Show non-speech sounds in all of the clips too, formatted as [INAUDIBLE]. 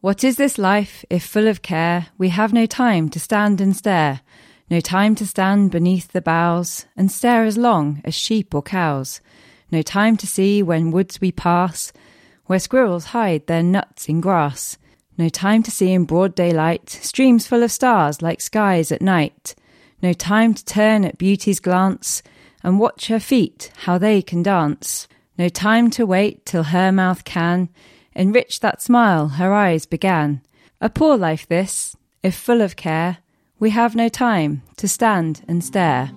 What is this life, if full of care, we have no time to stand and stare, no time to stand beneath the boughs and stare as long as sheep or cows, no time to see when woods we pass, where squirrels hide their nuts in grass, no time to see in broad daylight streams full of stars like skies at night, no time to turn at beauty's glance and watch her feet, how they can dance, no time to wait till her mouth can enrich that smile her eyes began. A poor life this, if full of care, we have no time to stand and stare.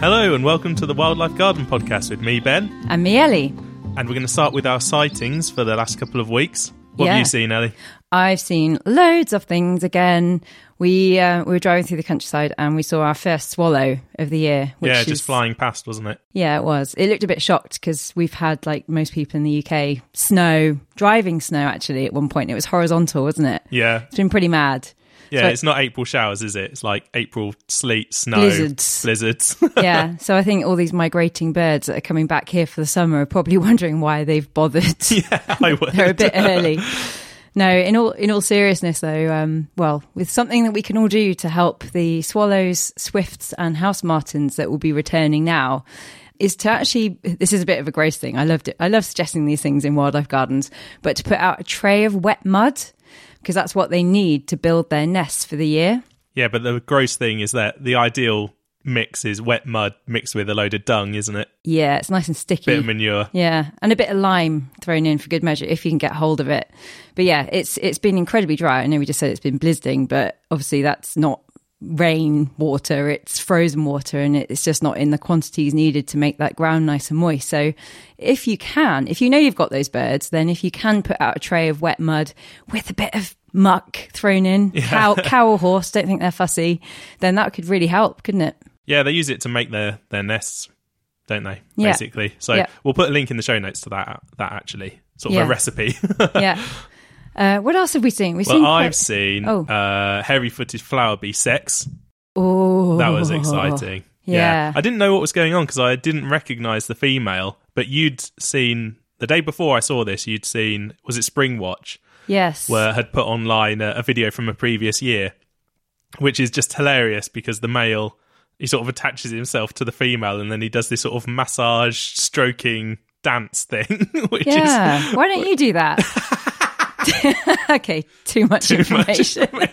Hello and welcome to the Wildlife Garden Podcast with me, Ben. And me, Ellie. And we're going to start with our sightings for the last couple of weeks. What Yeah. have you seen, Ellie? I've seen loads of things again. We uh, we were driving through the countryside and we saw our first swallow of the year. Which yeah, is, just flying past, wasn't it? Yeah, it was. It looked a bit shocked because we've had, like most people in the UK, snow, driving snow actually at one point. It was horizontal, wasn't it? Yeah. It's been pretty mad. Yeah, So- it's not April showers, is it? It's like April sleet, snow, Blizzards. blizzards. [LAUGHS] yeah. So I think all these migrating birds that are coming back here for the summer are probably [LAUGHS] wondering why they've bothered. Yeah, I would. [LAUGHS] They're a bit early. No, in all in all seriousness though, um, well, with something that we can all do to help the swallows, swifts, and house martins that will be returning now, is to actually this is a bit of a gross thing. I loved it. I love suggesting these things in wildlife gardens, but to put out a tray of wet mud because that's what they need to build their nests for the year. Yeah, but the gross thing is that the ideal mix is wet mud mixed with a load of dung, isn't it? Yeah, it's nice and sticky. Bit of manure. Yeah, and a bit of lime thrown in for good measure if you can get hold of it. But yeah, it's it's been incredibly dry. I know we just said it's been blizzarding, but obviously that's not rain water; it's frozen water, and it's just not in the quantities needed to make that ground nice and moist. So, if you can, if you know you've got those birds, then if you can put out a tray of wet mud with a bit of muck thrown in, cow, [LAUGHS] cow or horse, don't think they're fussy, then that could really help, couldn't it? Yeah, they use it to make their, their nests, don't they? Yeah. Basically. So Yeah. we'll put a link in the show notes to that, that actually. Sort of Yeah. a recipe. [LAUGHS] yeah. Uh, what else have we seen? We've well, seen. I've quite- seen Oh. uh, hairy footed flower bee sex. Oh, That was exciting. Yeah. I didn't know what was going on because I didn't recognize the female, but you'd seen the day before I saw this, you'd seen, was it Spring Watch, Yes. where had put online a, a video from a previous year, which is just hilarious because the male, he sort of attaches himself to the female and then he does this sort of massage, stroking dance thing, [LAUGHS] which is Yeah. Why don't you do that? [LAUGHS] [LAUGHS] okay, too much too much information. information.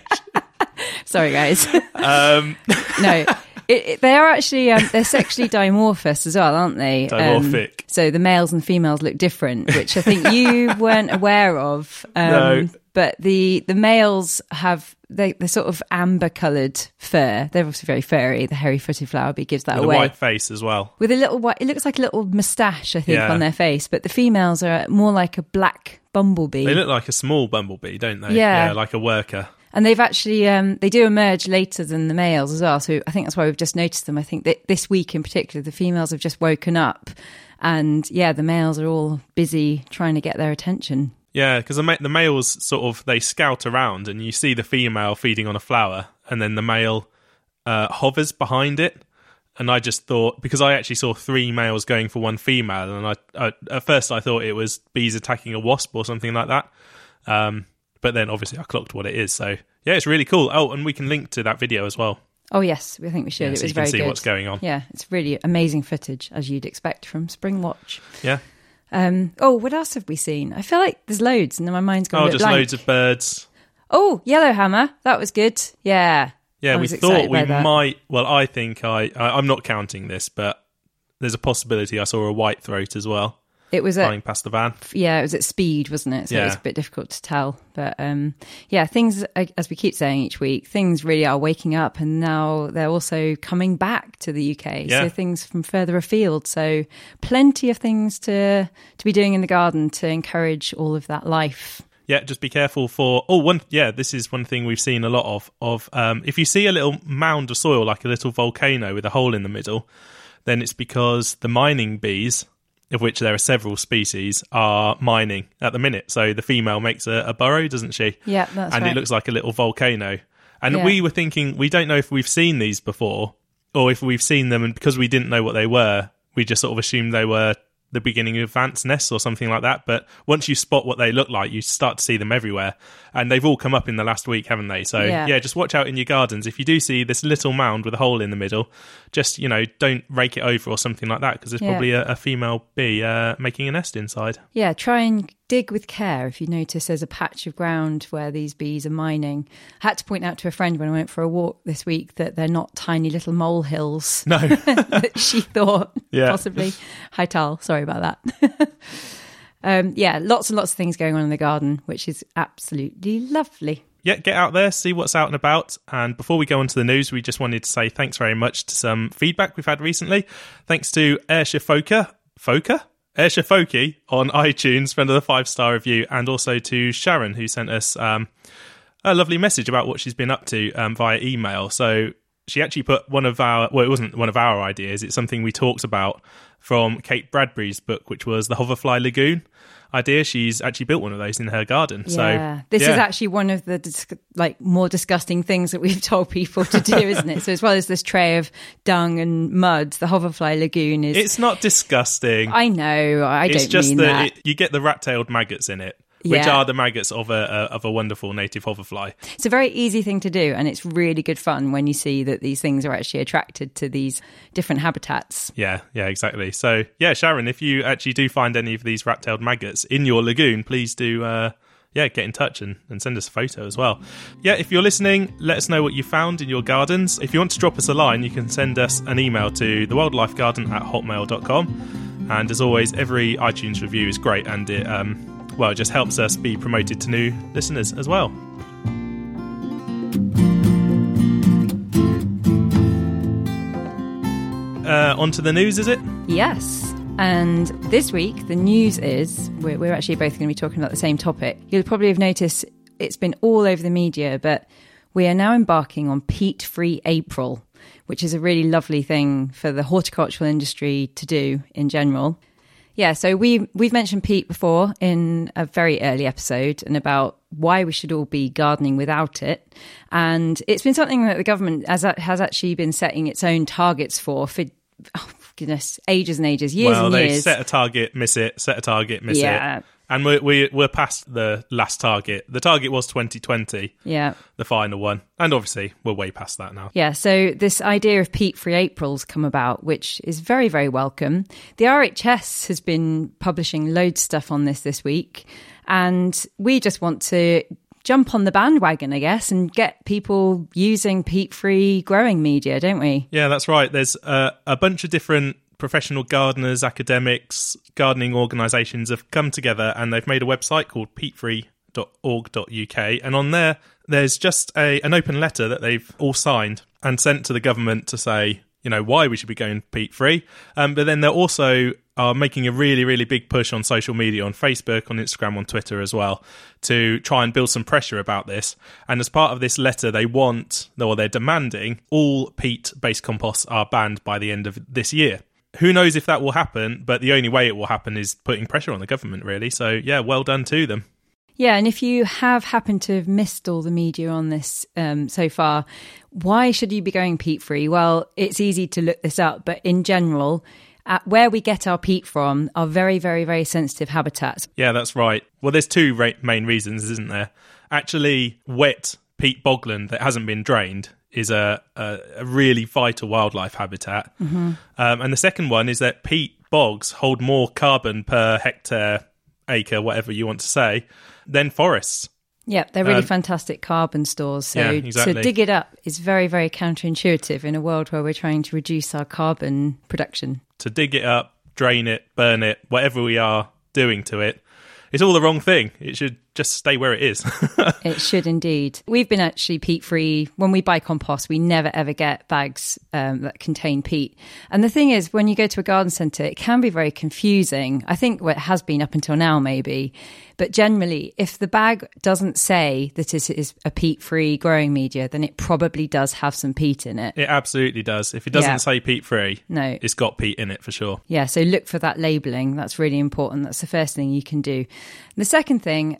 Sorry, guys. um, no, it, it, they are actually um, they're sexually dimorphous as well, aren't they? Um, Dimorphic. so the males and females look different, which I think you weren't aware of. Um, No. But the the males have they they're sort of amber coloured fur. They're obviously very furry. The hairy footed flower bee gives that with a away. white face as well. with a little white it looks like a little moustache i think Yeah. on their face but the females are more like a black bumblebee They look like a small bumblebee, don't they? Yeah. like a worker. and they've actually um, they do emerge later than the males as well so i think that's why we've just noticed them i think that this week in particular the females have just woken up and yeah the males are all busy trying to get their attention Yeah, because the, the males sort of they scout around, and you see the female feeding on a flower, and then the male uh, hovers behind it. And I just thought because I actually saw three males going for one female, and I, I at first I thought it was bees attacking a wasp or something like that. Um, but then obviously I clocked what it is. So yeah, it's really cool. Oh, and we can link to that video as well, oh yes i think we should yeah, it so was you can very see good what's going on. yeah it's really amazing footage as you'd expect from spring watch Yeah. Um, oh what else have we seen i feel like there's loads and then my mind's gone a Oh, bit just blank. loads of birds. Oh, Yellowhammer. That was good. Yeah. Yeah, we thought we might. Well, I think I, I. I'm not counting this, but there's a possibility I saw a white throat as well It was at flying past the van. yeah, it was at speed, wasn't it? So it was a bit difficult to tell. But um, yeah, things as we keep saying each week, things really are waking up, and now they're also coming back to the UK. Yeah. So things from further afield. So plenty of things to to be doing in the garden to encourage all of that life. Yeah, just be careful for. Oh, one. Yeah, this is one thing we've seen a lot of. Of um, if you see a little mound of soil, like a little volcano with a hole in the middle, then it's because the mining bees, of which there are several species, are mining at the minute. So the female makes a, a burrow, doesn't she? Yeah, that's and right. it looks like a little volcano. And Yeah. we were thinking, we don't know if we've seen these before or if we've seen them, and because we didn't know what they were, we just sort of assumed they were the beginning of ants' nests or something like that. But once you spot what they look like, you start to see them everywhere. And they've all come up in the last week, haven't they? So, Yeah. yeah, just watch out in your gardens. If you do see this little mound with a hole in the middle, just, you know, don't rake it over or something like that because there's Yeah. probably a, a female bee uh, making a nest inside. Yeah, try and dig with care if you notice there's a patch of ground where these bees are mining. I had to point out to a friend when I went for a walk this week that they're not tiny little molehills No. [LAUGHS] that she thought [LAUGHS] Yeah. possibly. Hi, Tal. Sorry about that. [LAUGHS] um, yeah, lots and lots of things going on in the garden, which is absolutely lovely. Yeah, get out there, see what's out and about. And before we go on to the news, we just wanted to say thanks very much to some feedback we've had recently. Thanks to Aisha Foka, Foka? Aisha Foki on [LAUGHS] iTunes for another five star review, and also to Sharon, who sent us um, a lovely message about what she's been up to um, via email. So she actually put one of our, well, it wasn't one of our ideas, it's something we talked about from Kate Bradbury's book, which was the Hoverfly Lagoon idea. She's actually built one of those in her garden. Yeah, so this yeah. is actually one of the dis- like more disgusting things that we've [LAUGHS] told people to do, isn't it? So as well as this tray of dung and mud, the hoverfly lagoon is. It's not disgusting. I know. I it's don't just mean that that. It, you get the rat-tailed maggots in it, which Yeah. are the maggots of a, a of a wonderful native hoverfly. It's a very easy thing to do, and it's really good fun when you see that these things are actually attracted to these different habitats. Yeah, yeah, exactly. So, yeah, Sharon, if you actually do find any of these rat-tailed maggots in your lagoon, please do. Uh, yeah, get in touch and, and send us a photo as well. Yeah, if you're listening, let us know what you found in your gardens. If you want to drop us a line, you can send us an email to thewildlifegarden at hotmail.com. And as always, every iTunes review is great and it, um, well, it just helps us be promoted to new listeners as well. Uh, on to the news, is it? Yes. And this week, the news is we're, we're actually both going to be talking about the same topic. You'll probably have noticed it's been all over the media, but we are now embarking on peat free April, which is a really lovely thing for the horticultural industry to do in general. Yeah, so we we've mentioned peat before in a very early episode and about why we should all be gardening without it, and it's been something that the government has has actually been setting its own targets for for oh, goodness ages and ages, years well, and they years. set a target, miss it, set a target, miss it. Yeah. it. And we're, we're, we're past the last target. The target was 2020, yeah, the final one. And obviously, we're way past that now. Yeah, so this idea of peat free Aprils come about, which is very, very welcome. The RHS has been publishing loads of stuff on this this week, and we just want to jump on the bandwagon, I guess, and get people using peat free growing media, don't we? Yeah, that's right. There's uh, a bunch of different professional gardeners, academics, gardening organisations have come together and they've made a website called peatfree.org.uk. And on there, there's just a an open letter that they've all signed and sent to the government to say, you know, why we should be going peat free. Um, but then they're also are making a really, really big push on social media, on Facebook, on Instagram, on Twitter as well, to try and build some pressure about this. And as part of this letter, they want, or they're demanding, all peat based composts are banned by the end of this year. Who knows if that will happen, but the only way it will happen is putting pressure on the government, really. So, yeah, well done to them. Yeah, and if you have happened to have missed all the media on this um, so far, why should you be going peat free? Well, it's easy to look this up, but in general, where we get our peat from are very, very, very sensitive habitats. Yeah, that's right. Well, there's two ra- main reasons, isn't there? Actually, wet peat bogland that hasn't been drained is a, a, a really vital wildlife habitat. Um, and the second one is that peat bogs hold more carbon per hectare, acre, whatever you want to say, than forests. Yeah, they're really Um, fantastic carbon stores. So Yeah, exactly. to dig it up is very, very counterintuitive in a world where we're trying to reduce our carbon production. To dig it up, drain it, burn it, whatever we are doing to it, it's all the wrong thing. It should just stay where it is. [LAUGHS] It should indeed. We've been actually peat free. When we buy compost, we never ever get bags um, that contain peat. And the thing is, when you go to a garden centre, it can be very confusing. I think well, it has been up until now, maybe. But generally, if the bag doesn't say that it is a peat free growing media, then it probably does have some peat in it. it absolutely does. If it doesn't Yeah. say peat free, No. it's got peat in it for sure. Yeah, so look for that labelling. That's really important. That's the first thing you can do. The second thing,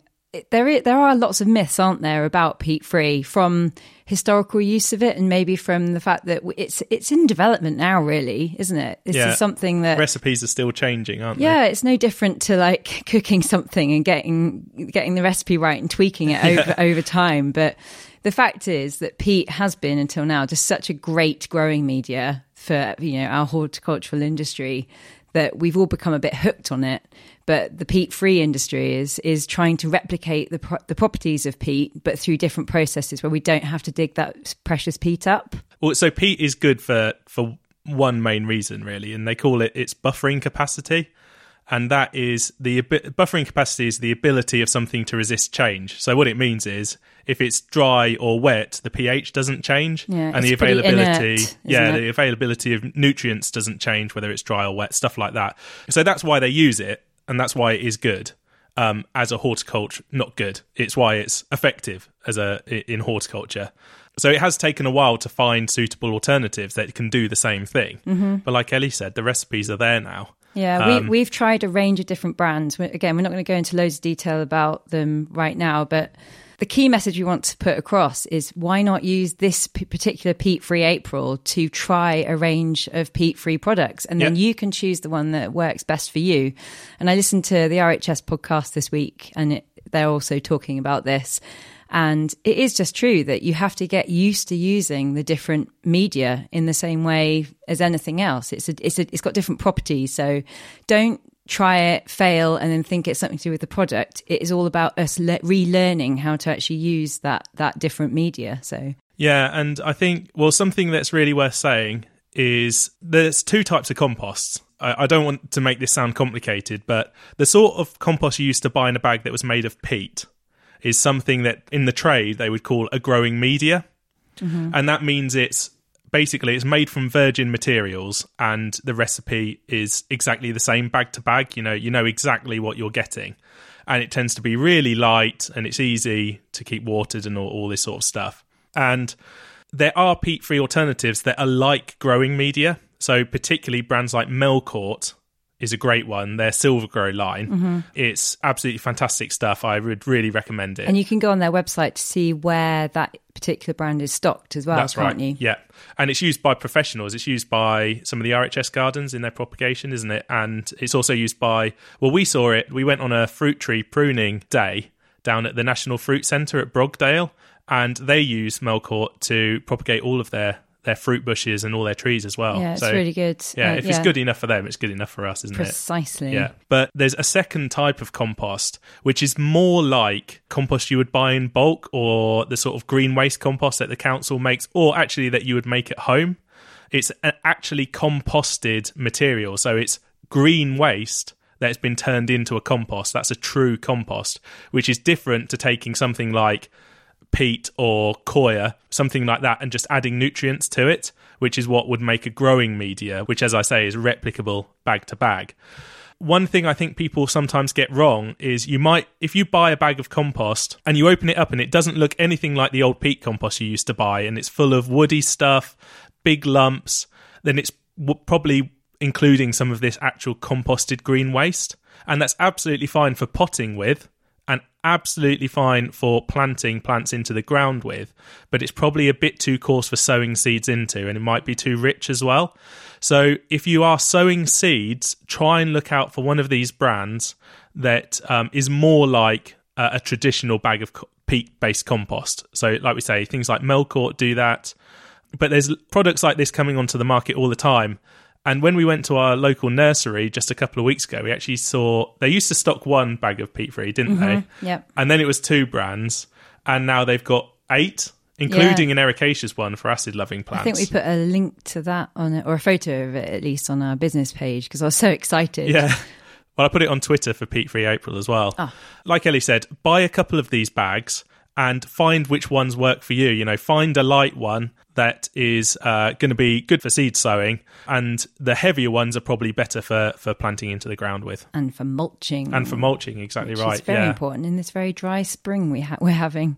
there there are lots of myths, aren't there, about peat free from historical use of it, and maybe from the fact that it's it's in development now, really, isn't it? This Yeah. is something that Recipes are still changing, aren't they? yeah, it's no different to like [LAUGHS] cooking something and getting getting the recipe right and tweaking it [LAUGHS] over over time. But the fact is that peat has been until now just such a great growing media for you know our horticultural industry that we've all become a bit hooked on it. But the peat free industry is is trying to replicate the pro- the properties of peat, but through different processes where we don't have to dig that precious peat up. Well, so peat is good for for one main reason, really, and they call it its buffering capacity. And that is the buffering capacity is the ability of something to resist change. So what it means is if it's dry or wet, the pH doesn't change, Yeah, and the availability, inert, yeah, it? the availability of nutrients doesn't change whether it's dry or wet, stuff like that. So that's why they use it, and that's why it is good um, as a horticulture. Not good. It's why it's effective as a in horticulture. So it has taken a while to find suitable alternatives that can do the same thing. Mm-hmm. But like Ellie said, the recipes are there now. Yeah, Um, we, we've tried a range of different brands. Again, we're not going to go into loads of detail about them right now, but the key message we want to put across is why not use this p- particular peat free April to try a range of peat free products? And then you can choose the one that works best for you. And I listened to the RHS podcast this week, and it, they're also talking about this. And it is just true that you have to get used to using the different media in the same way as anything else. It's a, it's a, it's got different properties. So don't try it, fail, and then think it's something to do with the product. It is all about us le- relearning how to actually use that that different media. So Yeah, and I think well, something that's really worth saying is there's two types of composts. I, I don't want to make this sound complicated, but the sort of compost you used to buy in a bag that was made of peat is something that in the trade they would call a growing media, mm-hmm. and that means it's basically it's made from virgin materials and the recipe is exactly the same bag to bag. You know you know exactly what you're getting. And it tends to be really light and it's easy to keep watered and all, all this sort of stuff. And there are peat free alternatives that are like growing media. So particularly brands like melcourt is a great one their SylvaGrow line mm-hmm. it's absolutely fantastic stuff i would really recommend it and you can go on their website to see where that particular brand is stocked as well. That's can't right. you? Yeah, and it's used by professionals. It's used by some of the RHS gardens in their propagation, isn't it? And it's also used by. Well, we saw it. We went on a fruit tree pruning day down at the National Fruit Centre at Brogdale, and they use Melcourt to propagate all of their their fruit bushes and all their trees as well. Yeah, it's So, really good. Yeah, Uh, if it's good enough for them, it's good enough for us, isn't it? Precisely. Yeah. But there's a second type of compost, which is more like compost you would buy in bulk or the sort of green waste compost that the council makes, or actually that you would make at home. It's an actually composted material. So it's green waste that's been turned into a compost. That's a true compost, which is different to taking something like peat or coir, something like that, and just adding nutrients to it, which is what would make a growing media, which, as I say, is replicable bag to bag. One thing I think people sometimes get wrong is you might, if you buy a bag of compost and you open it up and it doesn't look anything like the old peat compost you used to buy and it's full of woody stuff, big lumps, then it's probably including some of this actual composted green waste. And that's absolutely fine for potting with and absolutely fine for planting plants into the ground with, but it's probably a bit too coarse for sowing seeds into, and it might be too rich as well. So, if you are sowing seeds, try and look out for one of these brands that um, is more like a, traditional bag of co- peat-based compost. So, like we say, things like Melcourt do that, but there's products like this coming onto the market all the time. And when we went to our local nursery just a couple of weeks ago, we actually saw they used to stock one bag of peat free, didn't they? Mm-hmm. Yep. And then it was two brands, and now they've got eight, including an ericaceous one for acid loving plants. I think we put a link to that on it, or a photo of it at least on our business page because I was so excited. Yeah. Well, I put it on Twitter for Peat Free April as well. Ah. Like Ellie said, buy a couple of these bags and find which ones work for you. You know, find a light one that is uh, going to be good for seed sowing, and the heavier ones are probably better for, for planting into the ground with And for mulching. and for mulching. Exactly right. is very yeah. important in this very dry spring we ha- we're having.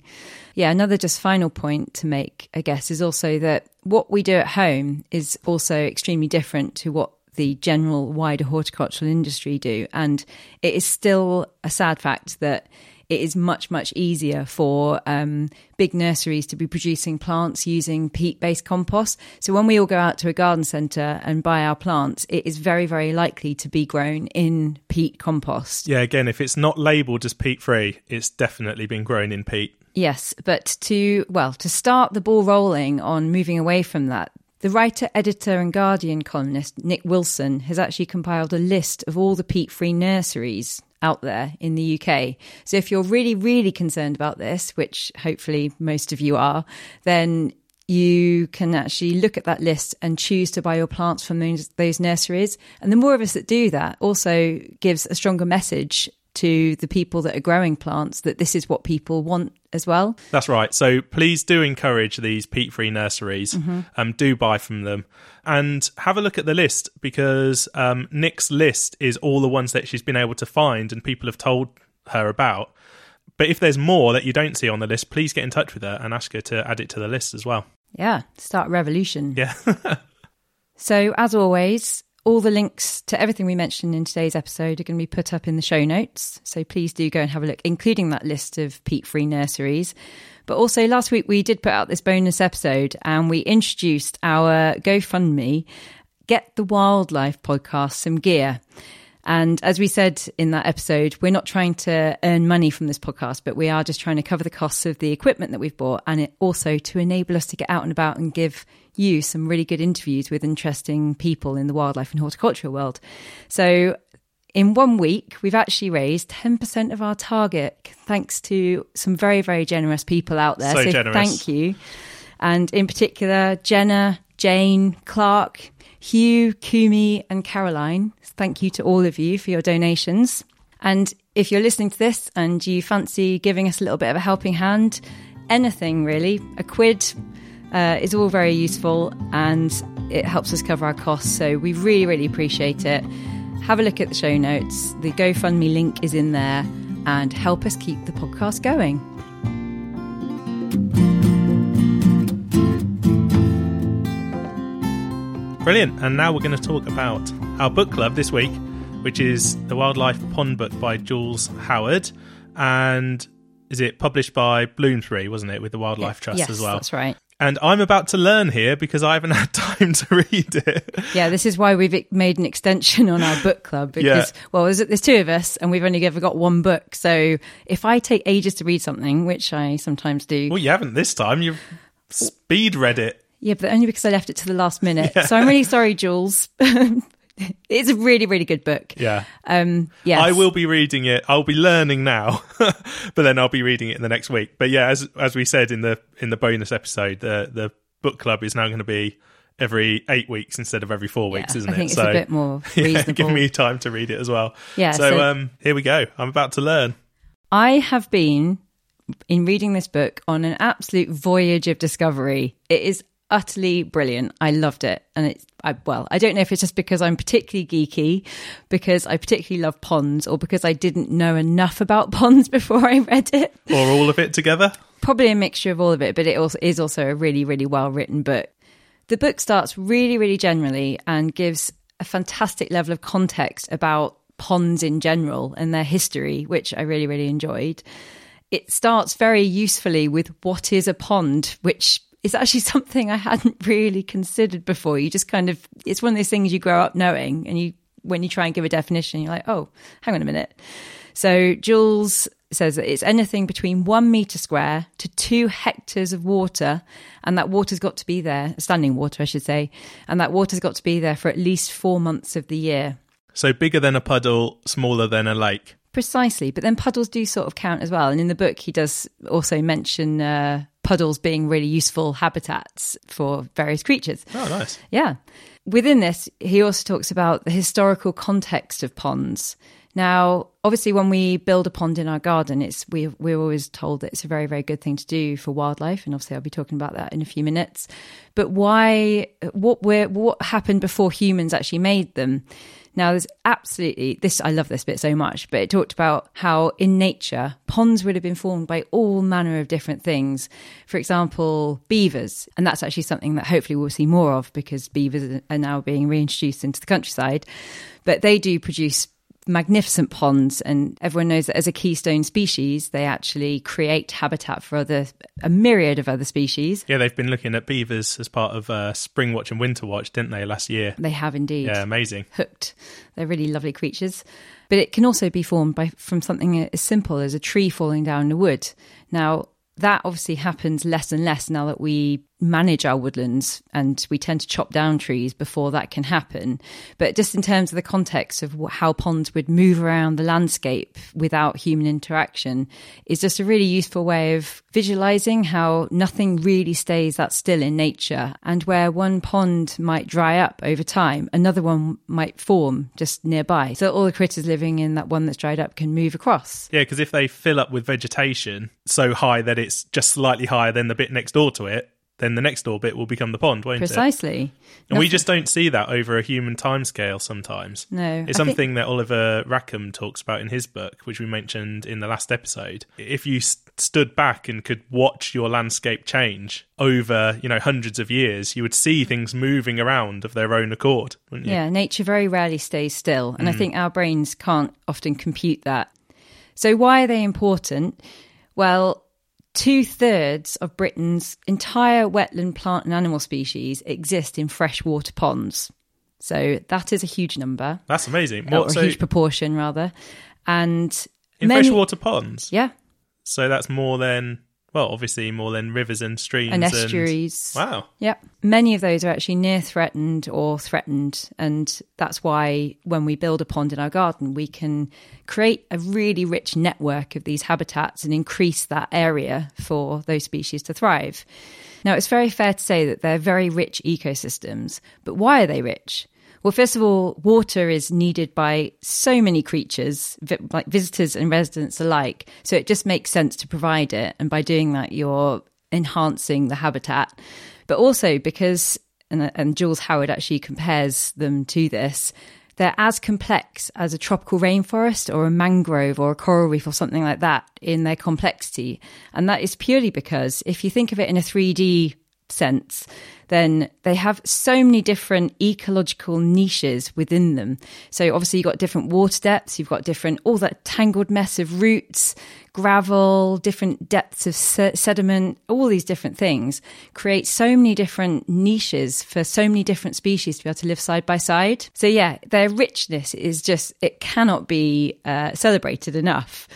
Yeah, another just final point to make, I guess, is also that what we do at home is also extremely different to what the general wider horticultural industry do, and it is still a sad fact that it is much, much easier for um, big nurseries to be producing plants using peat based compost. So when we all go out to a garden centre and buy our plants, it is very, very likely to be grown in peat compost. Yeah, again, if it's not labelled as peat free, it's definitely been grown in peat. Yes, but to, well, to start the ball rolling on moving away from that, the writer, editor, and Guardian columnist Nic Wilson has actually compiled a list of all the peat free nurseries out there in the UK. So if you're really, really concerned about this, which hopefully most of you are, then you can actually look at that list and choose to buy your plants from those, those nurseries. And the more of us that do that also gives a stronger message to the people that are growing plants that this is what people want as well. That's right. So please do encourage these peat free nurseries. Mm-hmm. Um, do buy from them and have a look at the list because um, Nic's list is all the ones that she's been able to find and people have told her about. But if there's more that you don't see on the list, please get in touch with her and ask her to add it to the list as well. Yeah, start a revolution. Yeah. [LAUGHS] so, as always, all the links to everything we mentioned in today's episode are going to be put up in the show notes. So please do go and have a look, including that list of peat free nurseries. But also, last week we did put out this bonus episode and we introduced our GoFundMe Get the Wildlife podcast some gear. And as we said in that episode, we're not trying to earn money from this podcast, but we are just trying to cover the costs of the equipment that we've bought and it also to enable us to get out and about and give you some really good interviews with interesting people in the wildlife and horticultural world. So in one week, we've actually raised 10% of our target thanks to some very, very generous people out there. So, so generous. thank you. And in particular, Jenna, Jane, Clark, Hugh, Kumi, and Caroline. Thank you to all of you for your donations. And if you're listening to this and you fancy giving us a little bit of a helping hand, anything really, a quid uh, is all very useful and it helps us cover our costs. So we really, really appreciate it. Have a look at the show notes. The GoFundMe link is in there and help us keep the podcast going. Brilliant. And now we're going to talk about our book club this week, which is The Wildlife Pond Book by Jules Howard. And is it published by Bloomsbury, wasn't it, with the Wildlife Trust yes, as well? That's right. And I'm about to learn here because I haven't [LAUGHS] had time to read it. Yeah, this is why we've made an extension on our book club because, yeah. well, there's, there's two of us and we've only ever got one book. So if I take ages to read something, which I sometimes do. Well, you haven't this time. You've speed read it. Yeah, but only because I left it to the last minute. [LAUGHS] Yeah. So I'm really sorry, Jules. [LAUGHS] [LAUGHS] it's a really, really good book. Yeah. Um, yes. I will be reading it. I'll be learning now, [LAUGHS] but then I'll be reading it in the next week. But yeah, as as we said in the in the bonus episode, the the book club is now going to be every eight weeks instead of every four weeks, yeah, isn't I think it? It's so a bit more reasonable. [LAUGHS] Yeah, give me time to read it as well. Yeah. So, so um, here we go. I'm about to learn. I have been in reading this book on an absolute voyage of discovery. It is utterly brilliant. I loved it. And it's, I, well, I don't know if it's just because I'm particularly geeky, because I particularly love ponds, or because I didn't know enough about [LAUGHS] ponds before I read it. Or all of it together? Probably a mixture of all of it, but it also is also a really, really well written book. The book starts really, really generally and gives a fantastic level of context about ponds in general and their history, which I really, really enjoyed. It starts very usefully with what is a pond, which is actually [LAUGHS] something I hadn't really considered before. You just kind of, it's one of those things you grow up knowing, and you, when you try and give a definition, you're like, oh, hang on a minute. So Jules says that it's anything between one meter square to two hectares of water, and that water's got to be there, standing water, I should say, and that water's got to be there for at least four months of the year. So bigger than a puddle, smaller than a lake. Precisely, but then puddles do sort of count as well. And in the book, he does also mention uh, puddles being really useful habitats for various creatures. Oh, nice. Yeah. Within this, he also talks about the historical context of ponds. Now, obviously, when we build a pond in our garden, it's we we're always told that it's a very very good thing to do for wildlife, and obviously, I'll be talking about that in a few minutes. But why? What were what happened before humans actually made them? Now, there's absolutely this, I love this bit so much, but it talked about how in nature, ponds would have been formed by all manner of different things. For example, beavers. And that's actually something that hopefully we'll see more of because beavers are now being reintroduced into the countryside. But they do produce magnificent ponds and everyone knows that as a keystone species they actually create habitat for other a myriad of other species. Yeah, they've been looking at beavers as part of uh, Spring Watch and Winter Watch, didn't they, last year? they have indeed. Yeah, amazing. hooked. They're really lovely creatures. But it can also be formed by from something as simple as a tree falling down in the wood. Now that obviously happens less and less now that we manage our woodlands and we tend to chop down trees before that can happen. But just in terms of the context of how ponds would move around the landscape without human interaction is just a really useful way of visualizing how nothing really stays that still in nature and where one pond might dry up over time, another one might form just nearby. So all the critters living in that one that's dried up can move across. Yeah, because if they fill up with vegetation so high that it's just slightly higher than the bit next door to it, then the next orbit will become the pond, won't it? Precisely. And we just don't see that over a human timescale sometimes. No, It's I think- something that Oliver Rackham talks about in his book, which we mentioned in the last episode. If you s- stood back and could watch your landscape change over, you know, hundreds of years, you would see things moving around of their own accord, wouldn't you? Yeah, nature very rarely stays still. And I mm. think our brains can't often compute that. So, why are they important? Well, two thirds of Britain's entire wetland plant and animal species exist in freshwater ponds. So, that is a huge number, That's amazing. or a so huge proportion, rather. And in many- freshwater ponds? Yeah, So that's more than, well, obviously more than rivers and streams and estuaries. Wow. Yep. Many of those are actually near threatened or threatened. And that's why when we build a pond in our garden, we can create a really rich network of these habitats and increase that area for those species to thrive. Now, it's very fair to say that they're very rich ecosystems, but why are they rich? Well, first of all, water is needed by so many creatures, like visitors and residents alike. So it just makes sense to provide it. And by doing that, you're enhancing the habitat. But also because, and, uh, and Jules Howard actually compares them to this, they're as complex as a tropical rainforest or a mangrove or a coral reef or something like that in their complexity. And that is purely because if you think of it in a 3D sense, then they have so many different ecological niches within them. So obviously you've got different water depths, you've got different, all that tangled mess of roots, gravel, different depths of se- sediment, all these different things create so many different niches for so many different species to be able to live side by side. So yeah, their richness is just, it cannot be uh, celebrated enough.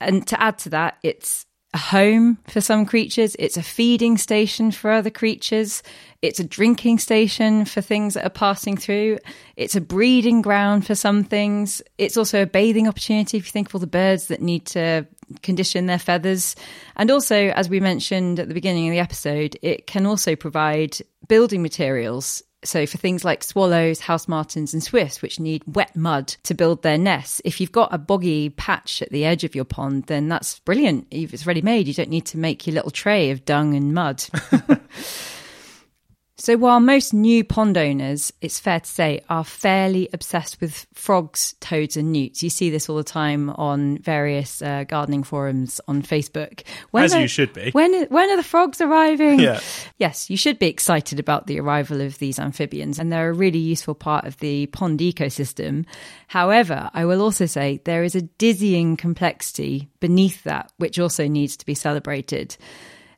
And to add to that, it's a home for some creatures, it's a feeding station for other creatures, it's a drinking station for things that are passing through, it's a breeding ground for some things, it's also a bathing opportunity if you think of all the birds that need to condition their feathers. And also, as we mentioned at the beginning of the episode, it can also provide building materials so for things like swallows, house martins, and swifts, which need wet mud to build their nests, if you've got a boggy patch at the edge of your pond, then that's brilliant. It's ready made, you don't need to make your little tray of dung and mud. [LAUGHS] So while most new pond owners, it's fair to say, are fairly obsessed with frogs, toads, and newts, you see this all the time on various uh, gardening forums on Facebook. When As are- you should be. When when are the frogs arriving? Yeah. Yes, you should be excited about the arrival of these amphibians, and they're a really useful part of the pond ecosystem. However, I will also say there is a dizzying complexity beneath that, which also needs to be celebrated.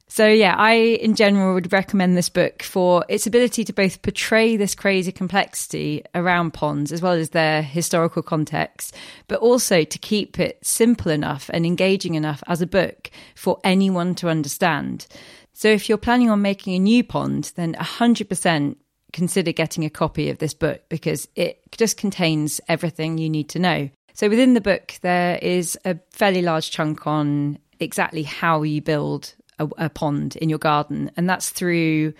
So, yeah, I in general would recommend this book for its ability to both portray this crazy complexity around ponds as well as their historical context, but also to keep it simple enough and engaging enough as a book for anyone to understand. So, if you're planning on making a new pond, then 100% consider getting a copy of this book because it just contains everything you need to know. So, within the book, there is a fairly large chunk on exactly how you build a, a pond in your garden, and that's through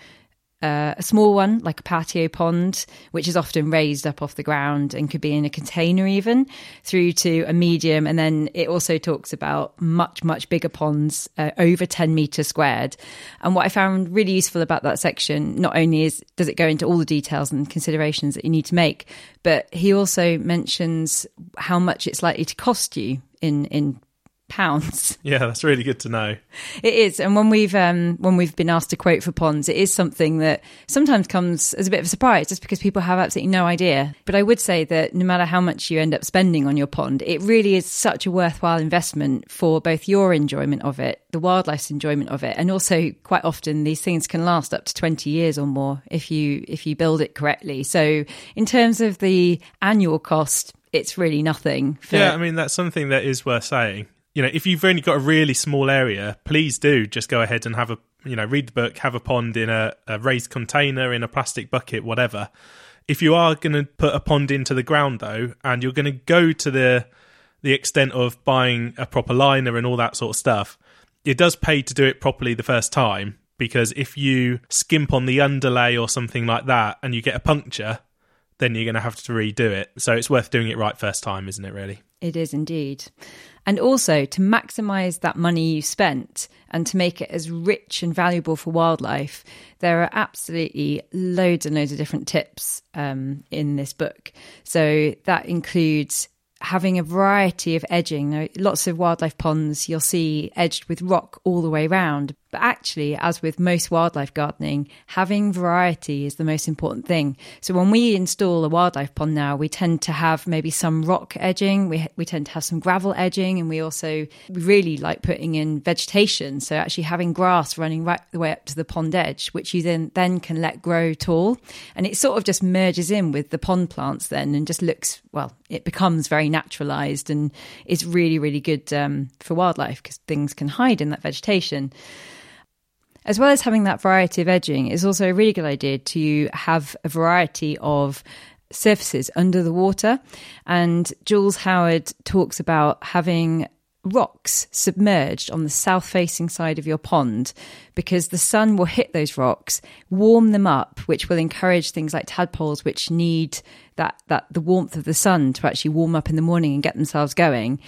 uh, a small one, like a patio pond, which is often raised up off the ground and could be in a container even, through to a medium. And then it also talks about much, much bigger ponds, uh, over 10 meters squared. And what I found really useful about that section, not only is does it go into all the details and considerations that you need to make, but he also mentions how much it's likely to cost you in, in pounds. [LAUGHS] Yeah, that's really good to know. It is, and when we've um, when we've been asked to quote for ponds, it is something that sometimes comes as a bit of a surprise, just because people have absolutely no idea. But I would say that no matter how much you end up spending on your pond, it really is such a worthwhile investment for both your enjoyment of it, the wildlife's enjoyment of it, and also quite often these things can last up to twenty years or more if you if you build it correctly. So in terms of the annual cost, it's really nothing. For- yeah, I mean that's something that is worth saying you know, if you've only got a really small area, please do just go ahead and have a, you know, read the book, have a pond in a, a raised container, in a plastic bucket, whatever. If you are going to put a pond into the ground though, and you're going to go to the the extent of buying a proper liner and all that sort of stuff, it does pay to do it properly the first time because if you skimp on the underlay or something like that and you get a puncture, then you're going to have to redo it. So it's worth doing it right first time, isn't it, really? It is indeed. And also to maximize that money you spent and to make it as rich and valuable for wildlife, there are absolutely loads and loads of different tips um, in this book. So that includes having a variety of edging. Lots of wildlife ponds you'll see edged with rock all the way around, but actually, as with most wildlife gardening, having variety is the most important thing. So when we install a wildlife pond now, we tend to have maybe some rock edging, we, we tend to have some gravel edging, and we also really like putting in vegetation. So actually having grass running right the way up to the pond edge, which you then, then can let grow tall. And it sort of just merges in with the pond plants then and just looks, well, it becomes very naturalized and is really, really good um, for wildlife because things can hide in that vegetation. As well as having that variety of edging, it's also a really good idea to have a variety of surfaces under the water. And Jules Howard talks about having rocks submerged on the south facing side of your pond because the sun will hit those rocks, warm them up, which will encourage things like tadpoles, which need that, that the warmth of the sun to actually warm up in the morning and get themselves going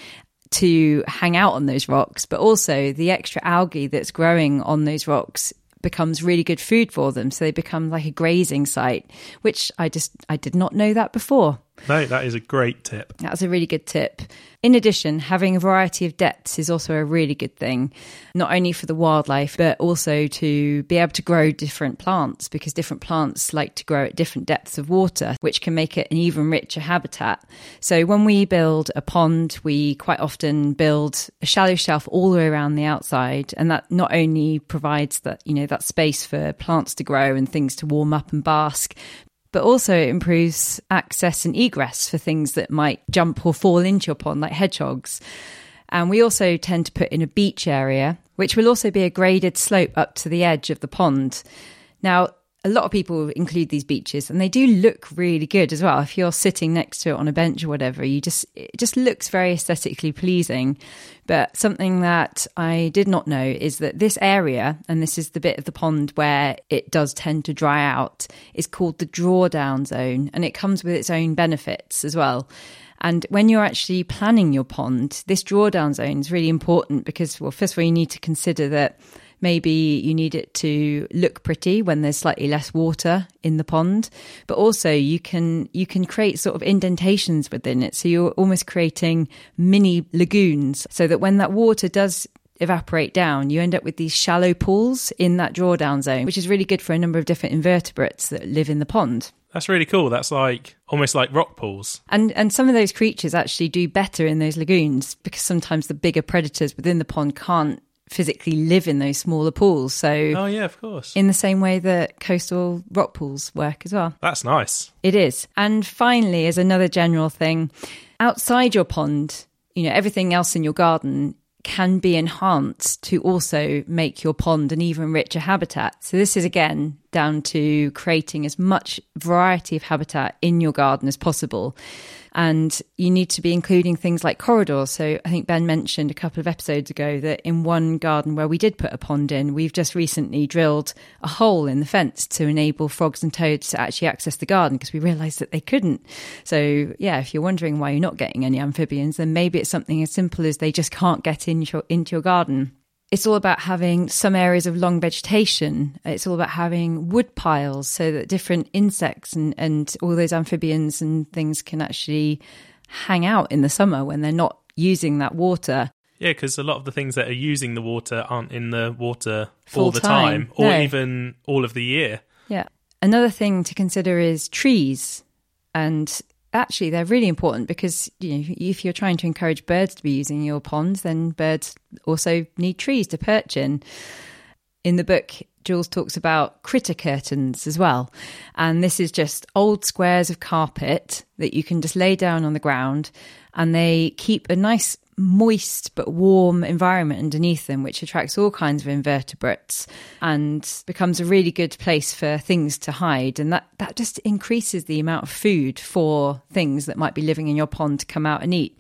to hang out on those rocks, but also the extra algae that's growing on those rocks becomes really good food for them. So they become like a grazing site, which I just, I did not know that before. No, that is a great tip. That's a really good tip. In addition, having a variety of depths is also a really good thing, not only for the wildlife, but also to be able to grow different plants because different plants like to grow at different depths of water, which can make it an even richer habitat. So when we build a pond, we quite often build a shallow shelf all the way around the outside. And that not only provides that, you know, that space for plants to grow and things to warm up and bask, but also it improves access and egress for things that might jump or fall into your pond, like hedgehogs. And we also tend to put in a beach area, which will also be a graded slope up to the edge of the pond. Now, a lot of people include these beaches and they do look really good as well. If you're sitting next to it on a bench or whatever, you just it just looks very aesthetically pleasing. But something that I did not know is that this area, and this is the bit of the pond where it does tend to dry out, is called the drawdown zone and it comes with its own benefits as well. And when you're actually planning your pond, this drawdown zone is really important because, well, first of all, you need to consider that Maybe you need it to look pretty when there's slightly less water in the pond, but also you can you can create sort of indentations within it. So you're almost creating mini lagoons so that when that water does evaporate down, you end up with these shallow pools in that drawdown zone, which is really good for a number of different invertebrates that live in the pond. That's really cool. That's like almost like rock pools. And and some of those creatures actually do better in those lagoons because sometimes the bigger predators within the pond can't physically live in those smaller pools. So, oh yeah, of course. In the same way that coastal rock pools work as well. That's nice. It is. And finally, as another general thing, outside your pond, you know, everything else in your garden can be enhanced to also make your pond an even richer habitat. So, this is again down to creating as much variety of habitat in your garden as possible. And you need to be including things like corridors. So I think Ben mentioned a couple of episodes ago that in one garden where we did put a pond in, we've just recently drilled a hole in the fence to enable frogs and toads to actually access the garden because we realized that they couldn't. So yeah, if you're wondering why you're not getting any amphibians, then maybe it's something as simple as they just can't get in your, into your garden it's all about having some areas of long vegetation. It's all about having wood piles so that different insects and, and all those amphibians and things can actually hang out in the summer when they're not using that water. Yeah, because a lot of the things that are using the water aren't in the water Full all the time, time, or no. even all of the year. Yeah. Another thing to consider is trees. And actually, they're really important because you know if you're trying to encourage birds to be using your ponds, then birds also need trees to perch in. In the book, Jules talks about critter curtains as well. And this is just old squares of carpet that you can just lay down on the ground and they keep a nice moist but warm environment underneath them, which attracts all kinds of invertebrates and becomes a really good place for things to hide. And that, that just increases the amount of food for things that might be living in your pond to come out and eat.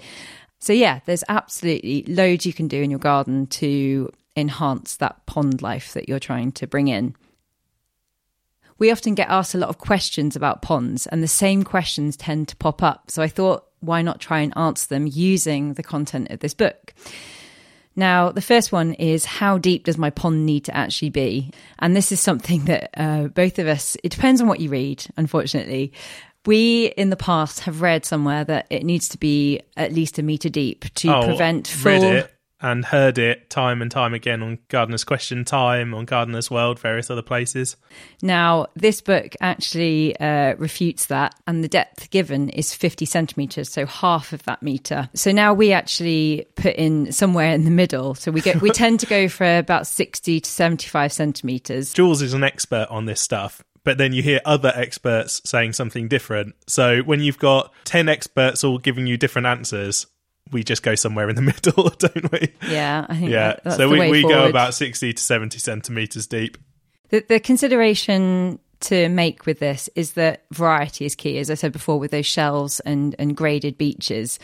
So, yeah, there's absolutely loads you can do in your garden to enhance that pond life that you're trying to bring in. We often get asked a lot of questions about ponds, and the same questions tend to pop up. So I thought, why not try and answer them using the content of this book? Now, the first one is how deep does my pond need to actually be? And this is something that uh, both of us, it depends on what you read, unfortunately. We in the past have read somewhere that it needs to be at least a meter deep to oh, prevent full. And heard it time and time again on Gardener's Question Time, on Gardener's World, various other places. Now, this book actually uh, refutes that, and the depth given is 50 centimeters, so half of that meter. So now we actually put in somewhere in the middle. So we get we [LAUGHS] tend to go for about 60 to 75 centimeters. Jules is an expert on this stuff. But then you hear other experts saying something different. So when you've got 10 experts all giving you different answers, we just go somewhere in the [LAUGHS] middle, [LAUGHS] don't we? Yeah, I think Yeah. that- so we, we go about 60 to 70 centimeters deep. The, the consideration to make with this is that variety is key, as I said before, with those shelves and, and graded beaches.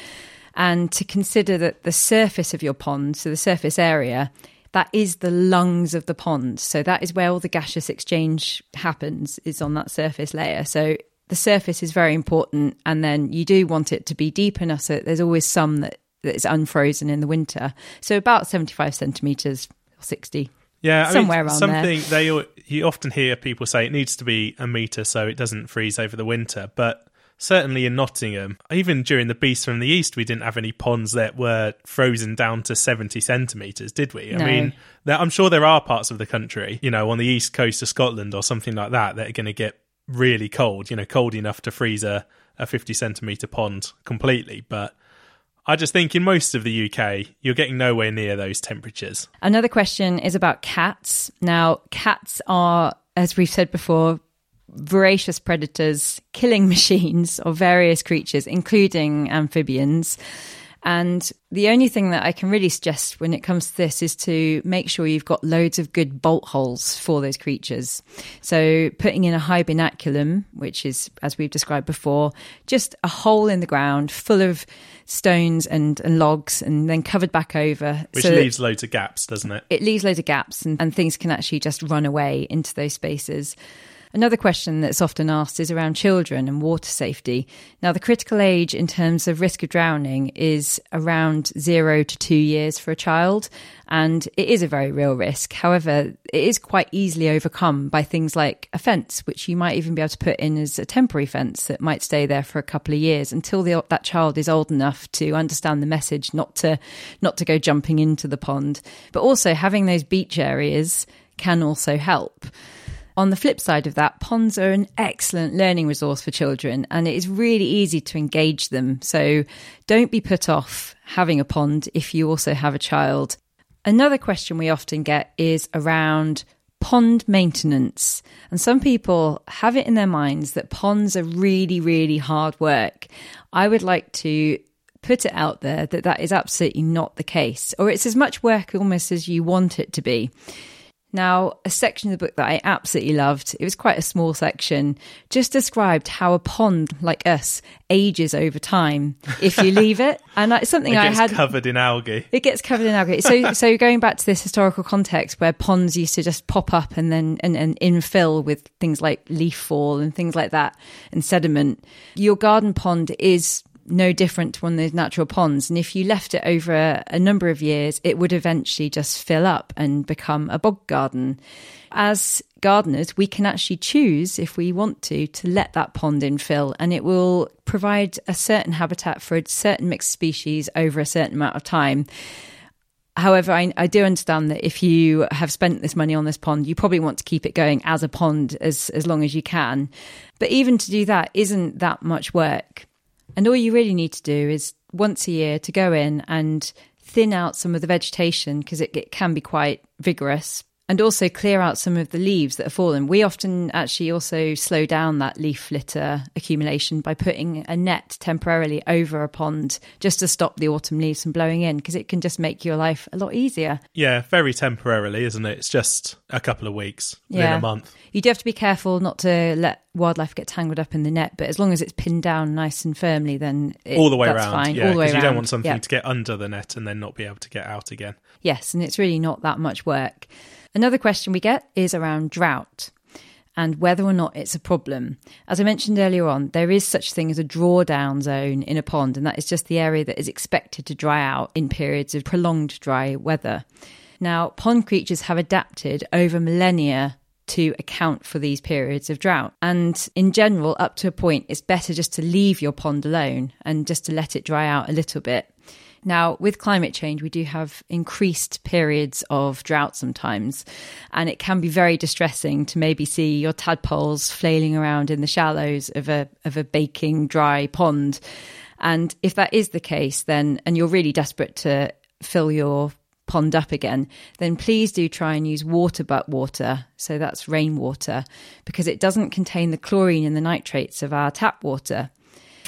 And to consider that the surface of your pond, so the surface area, that is the lungs of the pond. So that is where all the gaseous exchange happens, is on that surface layer. So the surface is very important. And then you do want it to be deep enough so that there's always some that, that is unfrozen in the winter. So about 75 centimetres, 60. Yeah, I Somewhere mean, around something they you often hear people say it needs to be a meter so it doesn't freeze over the winter, but certainly in Nottingham, even during the Beast from the East, we didn't have any ponds that were frozen down to seventy centimeters, did we? I No. mean, there, I'm sure there are parts of the country, you know, on the east coast of Scotland or something like that, that are going to get really cold, you know, cold enough to freeze a, a fifty centimeter pond completely, but. I just think in most of the UK, you're getting nowhere near those temperatures. Another question is about cats. Now, cats are, as we've said before, voracious predators, killing [LAUGHS] machines of various creatures, including amphibians. And the only thing that I can really suggest when it comes to this is to make sure you've got loads of good bolt holes for those creatures. So putting in a hibernaculum, which is, as we've described before, just a hole in the ground full of stones and, and logs and then covered back over. Which so leaves loads of gaps, doesn't it? it leaves loads of gaps and, and things can actually just run away into those spaces. Another question that's often asked is around children and water safety. Now, the critical age in terms of risk of drowning is around zero to two years for a child, and it is a very real risk. However, it is quite easily overcome by things like a fence, which you might even be able to put in as a temporary fence that might stay there for a couple of years until the, that child is old enough to understand the message, not to not to go jumping into the pond. But also having those beach areas can also help. On the flip side of that, ponds are an excellent learning resource for children and it is really easy to engage them. So don't be put off having a pond if you also have a child. Another question we often get is around pond maintenance. And some people have it in their minds that ponds are really, really hard work. I would like to put it out there that that is absolutely not the case, or it's as much work almost as you want it to be. Now, a section of the book that I absolutely loved, it was quite a small section, just described how a pond like us ages over time if you leave it. [LAUGHS] And it's something I had covered in algae. it gets covered in algae. So, so going back to this historical context where ponds used to just pop up and then and, and infill with things like leaf fall and things like that and sediment, your garden pond is no different to one of those natural ponds. And if you left it over a, a number of years, it would eventually just fill up and become a bog garden. As gardeners, we can actually choose if we want to to let that pond infill, and it will provide a certain habitat for a certain mixed species over a certain amount of time. However, I, I, do understand that if you have spent this money on this pond, you probably want to keep it going as a pond as, as long as you can. But even to do that isn't that much work. And all you really need to do is once a year to go in and thin out some of the vegetation because it, it can be quite vigorous and also clear out some of the leaves that have fallen. We often actually also slow down that leaf litter accumulation by putting a net temporarily over a pond just to stop the autumn leaves from blowing in because it can just make your life a lot easier. Yeah, very temporarily, isn't it? It's just a couple of weeks, yeah. a month. You do have to be careful not to let wildlife get tangled up in the net, but as long as it's pinned down nice and firmly, then it, all the way around. Fine. Yeah, way you don't want something to get under the net and then not be able to get out again. Yes, and it's really not that much work. Another question we get is around drought and whether or not it's a problem. As I mentioned earlier on, there is such thing as a drawdown zone in a pond, and that is just the area that is expected to dry out in periods of prolonged dry weather. Now, pond creatures have adapted over millennia to account for these periods of drought. And in general, up to a point, it's better just to leave your pond alone and just to let it dry out a little bit. Now, with climate change, we do have increased periods of drought sometimes, and it can be very distressing to maybe see your tadpoles flailing around in the shallows of a of a baking dry pond. And if that is the case, then and you're really desperate to fill your pond up again, then please do try and use water butt water. So that's rainwater, because it doesn't contain the chlorine and the nitrates of our tap water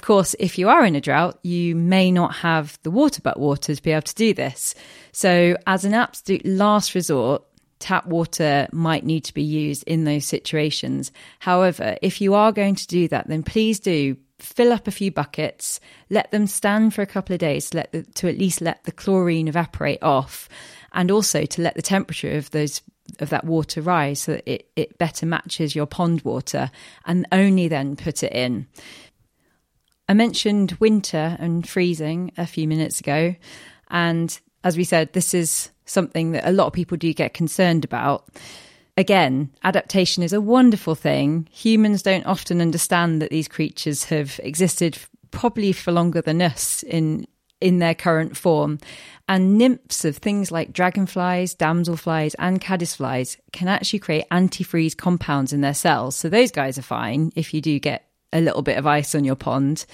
course, if you are in a drought, you may not have the water butt water to be able to do this. So, as an absolute last resort, tap water might need to be used in those situations. However, if you are going to do that, then please do fill up a few buckets, let them stand for a couple of days to, let the, to at least let the chlorine evaporate off, and also to let the temperature of those of that water rise so that it, it better matches your pond water, and only then put it in. I mentioned winter and freezing a few minutes ago. And as we said, this is something that a lot of people do get concerned about. Again, adaptation is a wonderful thing. Humans don't often understand that these creatures have existed probably for longer than us in in their current form. And nymphs of things like dragonflies, damselflies, and caddisflies can actually create antifreeze compounds in their cells. So those guys are fine if you do get a little bit of ice on your pond.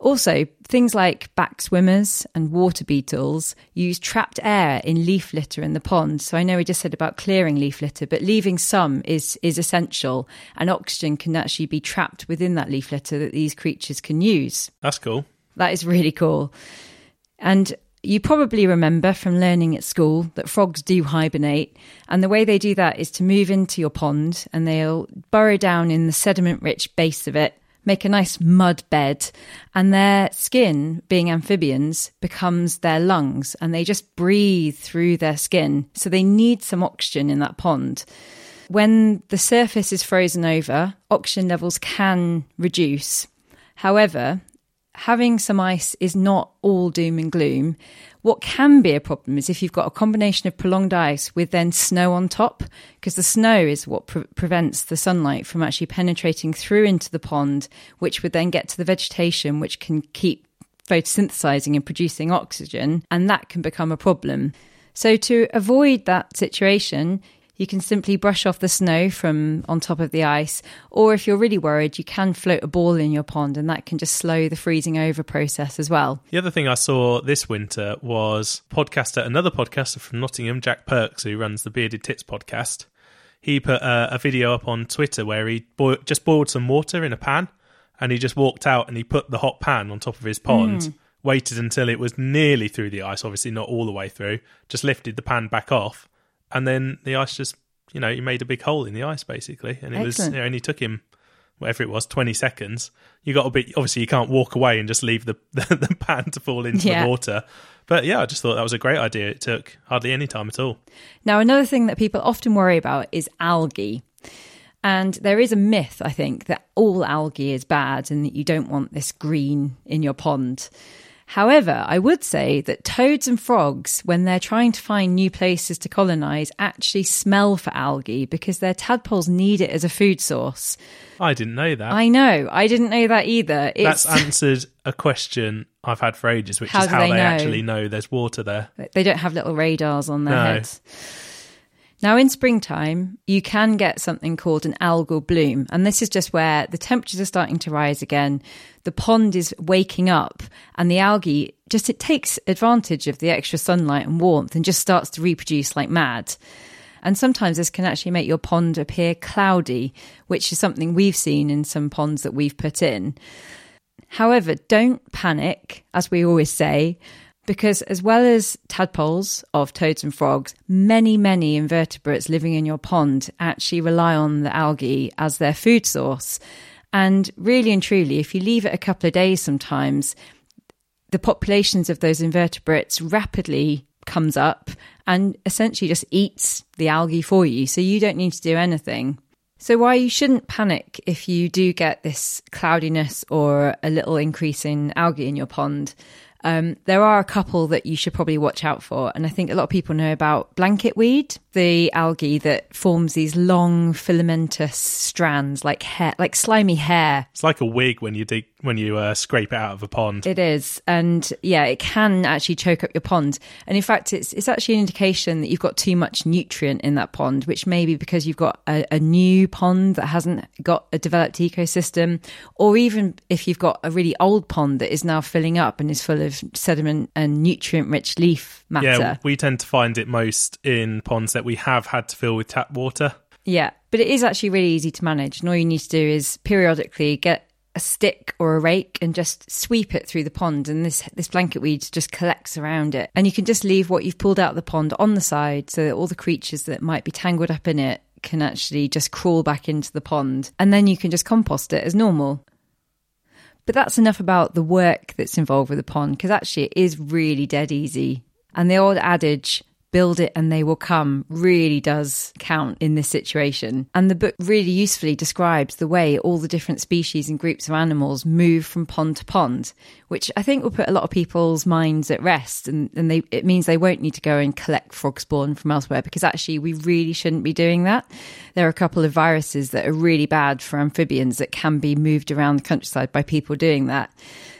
Also, things like back swimmers and water beetles use trapped air in leaf litter in the pond. So I know we just said about clearing leaf litter, but leaving some is is essential, and oxygen can actually be trapped within that leaf litter that these creatures can use. That's cool. That is really cool. And you probably remember from learning at school that frogs do hibernate, and the way they do that is to move into your pond and they'll burrow down in the sediment rich base of it, make a nice mud bed, and their skin, being amphibians, becomes their lungs and they just breathe through their skin. So they need some oxygen in that pond. When the surface is frozen over, oxygen levels can reduce. However, having some ice is not all doom and gloom. What can be a problem is if you've got a combination of prolonged ice with then snow on top, because the snow is what pre- prevents the sunlight from actually penetrating through into the pond, which would then get to the vegetation, which can keep photosynthesizing and producing oxygen, and that can become a problem. So, to avoid that situation, you can simply brush off the snow from on top of the ice, or if you're really worried, you can float a ball in your pond, and that can just slow the freezing over process as well. The other thing I saw this winter was podcaster, another podcaster from Nottingham, Jack Perks, who runs the Bearded Tits podcast. He put a, a video up on Twitter where he just boiled some water in a pan, and he just walked out and he put the hot pan on top of his pond. Mm waited until it was nearly through the ice, obviously not all the way through, just lifted the pan back off, and then the ice just you know he made a big hole in the ice basically, and it was you know, he took him whatever it was, 20 seconds. You got a bit, obviously, you can't walk away and just leave the, [LAUGHS] the, the pan to fall into yeah. the water. But yeah, I just thought that was a great idea. It took hardly any time at all. Now, another thing that people often worry about is algae. And there is a myth, I think, that all algae is bad and that you don't want this green in your pond. However, I would say that toads and frogs, when they're trying to find new places to colonize, actually smell for algae because their tadpoles need it as a food source. I didn't know that. I know. I didn't know that either. It's, That's [LAUGHS] answered a question I've had for ages, which How is how they they, know? actually know there's water there. they don't have little radars on their No. heads. Now, in springtime, you can get something called an algal bloom. And this is just where the temperatures are starting to rise again. The pond is waking up and the algae just, it takes advantage of the extra sunlight and warmth and just starts to reproduce like mad. And sometimes this can actually make your pond appear cloudy, which is something we've seen in some ponds that we've put in. However, don't panic, as we always say, because as well as tadpoles of toads and frogs, many, many invertebrates living in your pond actually rely on the algae as their food source. And really and truly, if you leave it a couple of days sometimes, the populations of those invertebrates rapidly comes up and essentially just eats the algae for you. So you don't need to do anything. So why you shouldn't panic if you do get this cloudiness or a little increase in algae in your pond. Um, there are a couple that you should probably watch out for, and I think a lot of people know about blanket weed, the algae that forms these long filamentous strands, like hair, like slimy hair, It's like a wig when you dig when you uh, scrape it out of a pond. It is, and yeah, it can actually choke up your pond. And in fact, it's it's actually an indication that you've got too much nutrient in that pond, which may be because you've got a, a new pond that hasn't got a developed ecosystem, or even if you've got a really old pond that is now filling up and is full of sediment and nutrient-rich leaf matter. yeah, we tend to find it most in ponds that we have had to fill with tap water. Yeah, but it is actually really easy to manage. And all you need to do is periodically get a stick or a rake and just sweep it through the pond. And this this blanket weed just collects around it. And you can just leave what you've pulled out of the pond on the side so that all the creatures that might be tangled up in it can actually just crawl back into the pond. And then you can just compost it as normal. But that's enough about the work that's involved with the pond because actually it is really dead easy. And the old adage, build it and they will come, really does count in this situation. And the book really usefully describes the way all the different species and groups of animals move from pond to pond, which I think will put a lot of people's minds at rest. And, and they, it means they won't need to go and collect frog spawn from elsewhere because actually we really shouldn't be doing that. There are a couple of viruses that are really bad for amphibians that can be moved around the countryside by people doing that.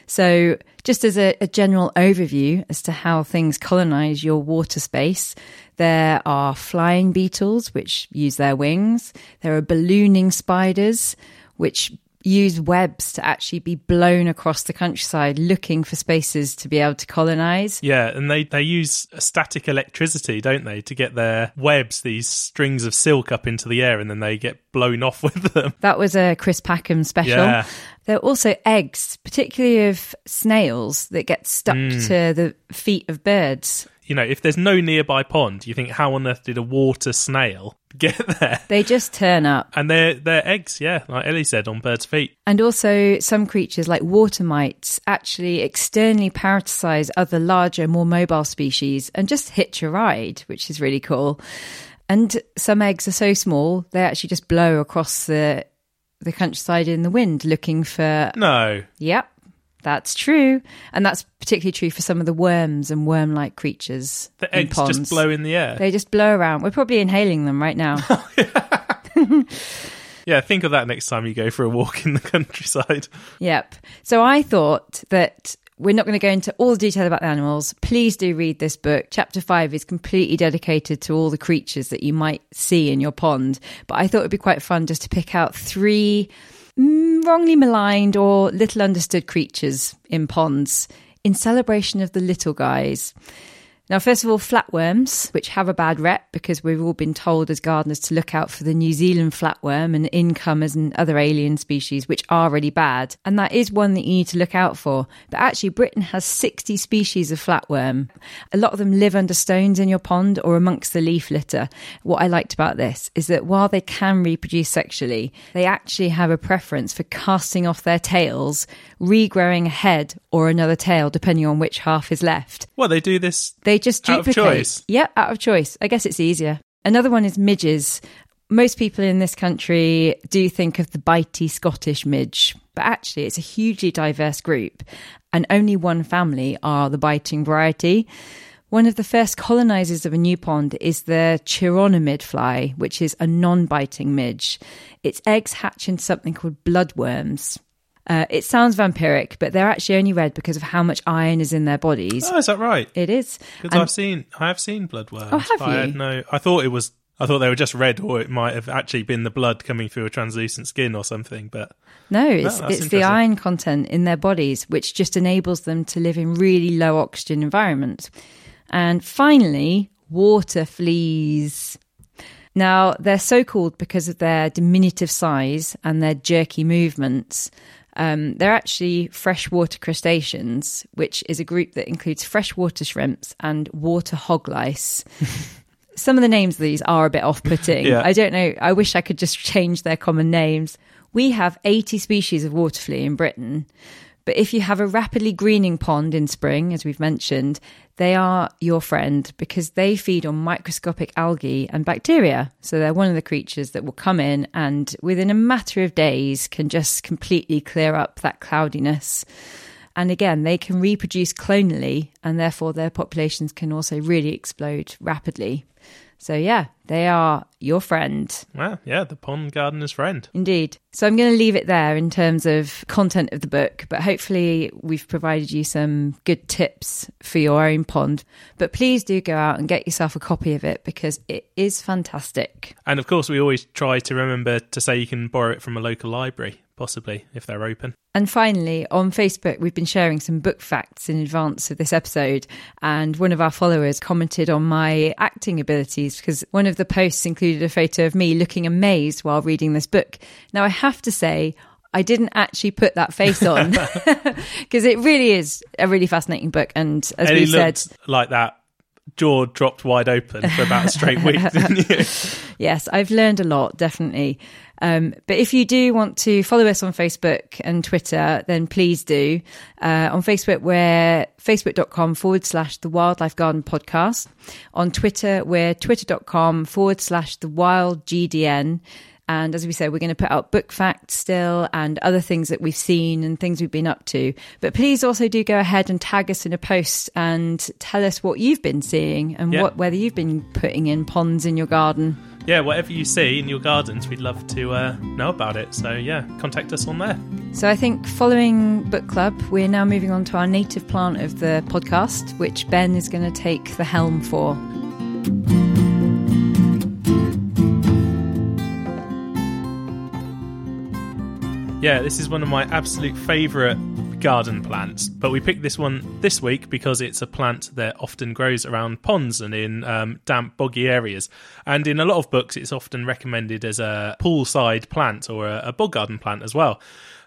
So, just as a, a, general overview as to how things colonize your water space, there are flying beetles, which use their wings. There are ballooning spiders, which use webs to actually be blown across the countryside looking for spaces to be able to colonize. Yeah, and they, they use static electricity, don't they, to get their webs, these strings of silk up into the air and then they get blown off [LAUGHS] with them. That was a Chris Packham special. Yeah. There are also eggs, particularly of snails, that get stuck Mm. to the feet of birds. You know, if there's no nearby pond, you think, how on earth did a water snail [LAUGHS] get there? They just turn up. And they're, they're eggs, yeah, like Ellie said, on birds' feet. And also, some creatures like water mites actually externally parasitize other larger, more mobile species and just hitch a ride, which is really cool. And some eggs are so small, they actually just blow across the the countryside in the wind looking for No. Yep, that's true. And that's particularly true for some of the worms and worm like creatures. The eggs ponds. just blow in the air. They just blow around. We're probably inhaling them right now. [LAUGHS] Oh, [LAUGHS] yeah, think of that next time you go for a walk in the countryside. Yep. So I thought that we're not going to go into all the detail about the animals. Please do read this book. Chapter five is completely dedicated to all the creatures that you might see in your pond. But I thought it'd be quite fun just to pick out three mm, wrongly maligned or little understood creatures in ponds in celebration of the little guys. Now, first of all, flatworms, which have a bad rep because we've all been told as gardeners to look out for the New Zealand flatworm and incomers and other alien species, which are really bad. And that is one that you need to look out for. But actually, Britain has 60 species of flatworm. A lot of them live under stones in your pond or amongst the leaf litter. What I liked about this is that while they can reproduce sexually, they actually have a preference for casting off their tails, regrowing a head or another tail, depending on which half is left. Well, they do this. They just Out of choice? Yeah, out of choice. I guess it's easier. Another one is midges. Most people in this country do think of the bitey Scottish midge, but actually it's a hugely diverse group, and only one family are the biting variety. One of the first colonizers of a new pond is the chironomid fly, which is a non biting midge. Its eggs hatch into something called bloodworms. Uh, it sounds vampiric, but they're actually only red because of how much iron is in their bodies. Oh, is that right? It is. Because I've seen, I have seen bloodworms. Oh, have but I had you? no, I thought it was, I thought they were just red, or it might have actually been the blood coming through a translucent skin or something. But No, it's, that's it's the iron content in their bodies, which just enables them to live in really low oxygen environments. And finally, water fleas. Now, they're so called because of their diminutive size and their jerky movements. Um, they're actually freshwater crustaceans, which is a group that includes freshwater shrimps and water hog lice. [LAUGHS] Some of the names of these are a bit off putting. Yeah. I don't know. I wish I could just change their common names. We have 80 species of water flea in Britain. But if you have a rapidly greening pond in spring, as we've mentioned, they are your friend because they feed on microscopic algae and bacteria. So they're one of the creatures that will come in and within a matter of days can just completely clear up that cloudiness. And again, they can reproduce clonally, and therefore their populations can also really explode rapidly. So, yeah, they are your friend. well, yeah, the pond gardener's friend. Indeed. So I'm going to leave it there in terms of content of the book, but hopefully we've provided you some good tips for your own pond. But please do go out and get yourself a copy of it because it is fantastic. And of course, we always try to remember to say you can borrow it from a local library, possibly if they're open. And finally, on Facebook, we've been sharing some book facts in advance of this episode. And one of our followers commented on my acting abilities because one of the posts included a photo of me looking amazed while reading this book. Now, I have to say, I didn't actually put that face on [LAUGHS] [LAUGHS] because it really is a really fascinating book. And as Ellie we said, like that, jaw dropped wide open for about a straight week, didn't you? [LAUGHS] Yes, I've learned a lot, definitely. Um, but if you do want to follow us on Facebook and Twitter, then please do. Uh, on Facebook, we're facebook.com forward slash the Wildlife Garden Podcast. On Twitter, we're twitter.com forward slash the Wild GDN. And as we said, we're going to put out book facts still and other things that we've seen and things we've been up to. But please also do go ahead and tag us in a post and tell us what you've been seeing and Yeah. what whether you've been putting in ponds in your garden. Yeah, whatever you see in your gardens, we'd love to uh, know about it. So yeah, contact us on there. So I think following book club, we're now moving on to our native plant of the podcast, which Ben is going to take the helm for. Yeah, this is one of my absolute favourite garden plants. But we picked this one this week because it's a plant that often grows around ponds and in um, damp, boggy areas. And in a lot of books, it's often recommended as a poolside plant or a, a bog garden plant as well.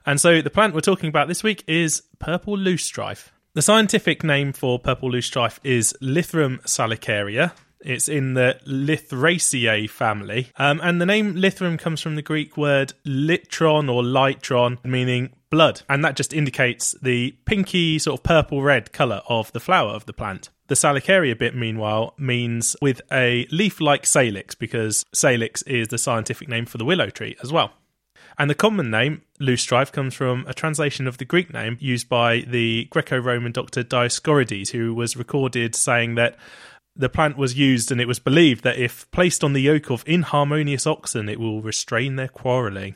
And so the plant we're talking about this week is purple loosestrife. The scientific name for purple loosestrife is Lythrum salicaria. It's in the Lythraceae family. Um, and the name Lythrum comes from the Greek word litron or litron, meaning blood. And that just indicates the pinky, sort of purple red colour of the flower of the plant. The salicaria bit, meanwhile, means with a leaf like salix, because salix is the scientific name for the willow tree as well. And the common name, loosestrife, comes from a translation of the Greek name used by the Greco Roman doctor Dioscorides, who was recorded saying that the plant was used and it was believed that if placed on the yoke of inharmonious oxen, it will restrain their quarrelling.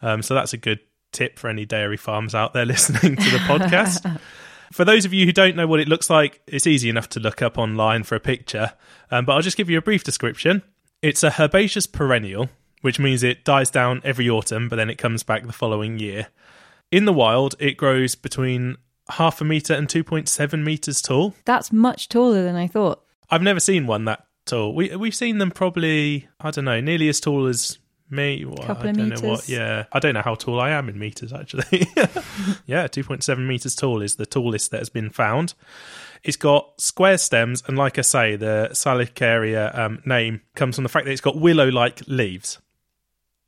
Um, so that's a good tip for any dairy farms out there [LAUGHS] listening to the podcast. For those of you who don't know what it looks like, it's easy enough to look up online for a picture, um, but I'll just give you a brief description. It's a herbaceous perennial, which means it dies down every autumn, but then it comes back the following year. In the wild, it grows between half a metre and 2.7 metres tall. That's much taller than I thought. I've never seen one that tall. We we've seen them probably I don't know, nearly as tall as me. Well, Couple I of don't know what. Yeah, I don't know how tall I am in meters actually. [LAUGHS] yeah, two point seven meters tall is the tallest that has been found. It's got square stems, and like I say, the Salicaria um, name comes from the fact that it's got willow-like leaves.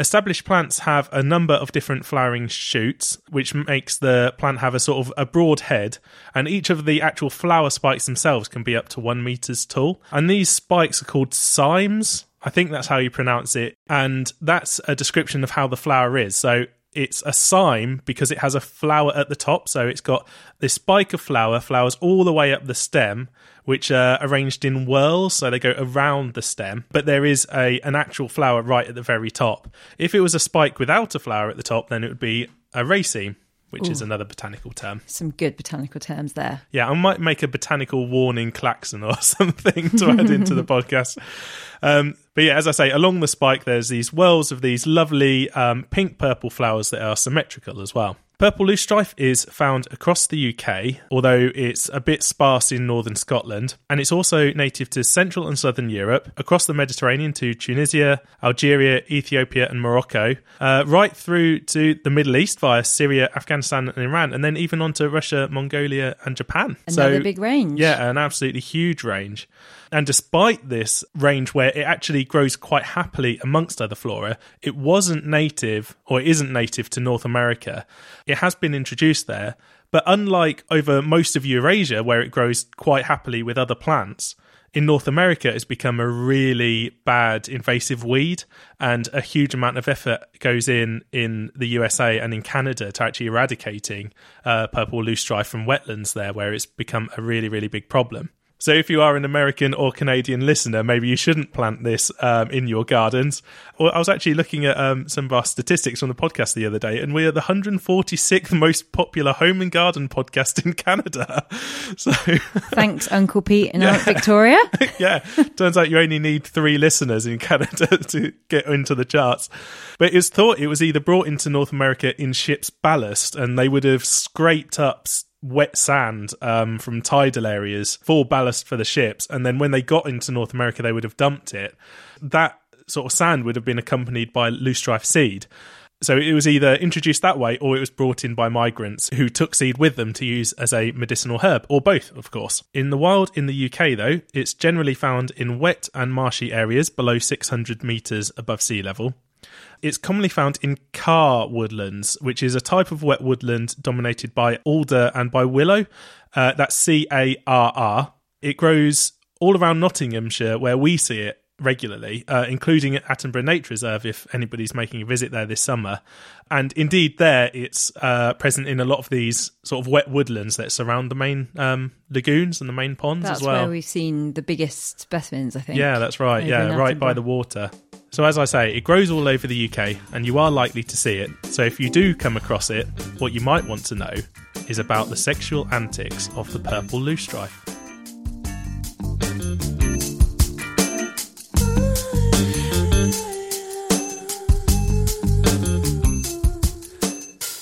Established plants have a number of different flowering shoots, which makes the plant have a sort of a broad head, and each of the actual flower spikes themselves can be up to one meters tall. And these spikes are called cymes. I think that's how you pronounce it, and that's a description of how the flower is. So it's a cyme because it has a flower at the top. So it's got this spike of flower, flowers all the way up the stem, which are arranged in whorls, so they go around the stem. But there is a an actual flower right at the very top. If it was a spike without a flower at the top, then it would be a raceme, which is another botanical term. Some good botanical terms there. Yeah, I might make a botanical warning klaxon or [LAUGHS] something to add into the [LAUGHS] podcast. Um, but yeah, as I say, along the spike, there's these whorls of these lovely um, pink purple flowers that are symmetrical as well. Purple loosestrife is found across the UK, although it's a bit sparse in northern Scotland, and it's also native to central and southern Europe, across the Mediterranean to Tunisia, Algeria, Ethiopia, and Morocco, uh, right through to the Middle East via Syria, Afghanistan, and Iran, and then even onto Russia, Mongolia, and Japan. Another So- big range. yeah, an absolutely huge range. And despite this range where it actually grows quite happily amongst other flora, it wasn't native or it isn't native to North America. It has been introduced there, but unlike over most of Eurasia where it grows quite happily with other plants, in North America it's become a really bad invasive weed and a huge amount of effort goes in in the USA and in Canada to actually eradicating uh, purple loosestrife from wetlands there where it's become a really really big problem. So if you are an American or Canadian listener, maybe you shouldn't plant this um, in your gardens. Well, I was actually looking at um, some of our statistics from the podcast the other day, and we are the 146th most popular home and garden podcast in Canada. [LAUGHS] So [LAUGHS] Thanks, Uncle Pete and Aunt [LAUGHS] Victoria. yeah, turns out you only need three listeners in Canada to get into the charts. But it's thought it was either brought into North America in ships' ballast, and they would have scraped up wet sand um, from tidal areas for ballast for the ships, and then when they got into North America, they would have dumped it. That sort of sand would have been accompanied by loose loosestrife seed. So it was either introduced that way or it was brought in by migrants who took seed with them to use as a medicinal herb, or both, of course. In the wild in the UK, though, it's generally found in wet and marshy areas below 600 metres above sea level. It's commonly found in carr woodlands, which is a type of wet woodland dominated by alder and by willow. Uh, that's C A R R. It grows all around Nottinghamshire, where we see it regularly, uh, including at Attenborough Nature Reserve if anybody's making a visit there this summer. And indeed, there it's uh, present in a lot of these sort of wet woodlands that surround the main um, lagoons and the main ponds That's as well. where we've seen the biggest specimens, I think. Yeah, that's right. Yeah, right by the water. So, as I say, it grows all over the UK and you are likely to see it. So, if you do come across it, what you might want to know is about the sexual antics of the purple loosestrife.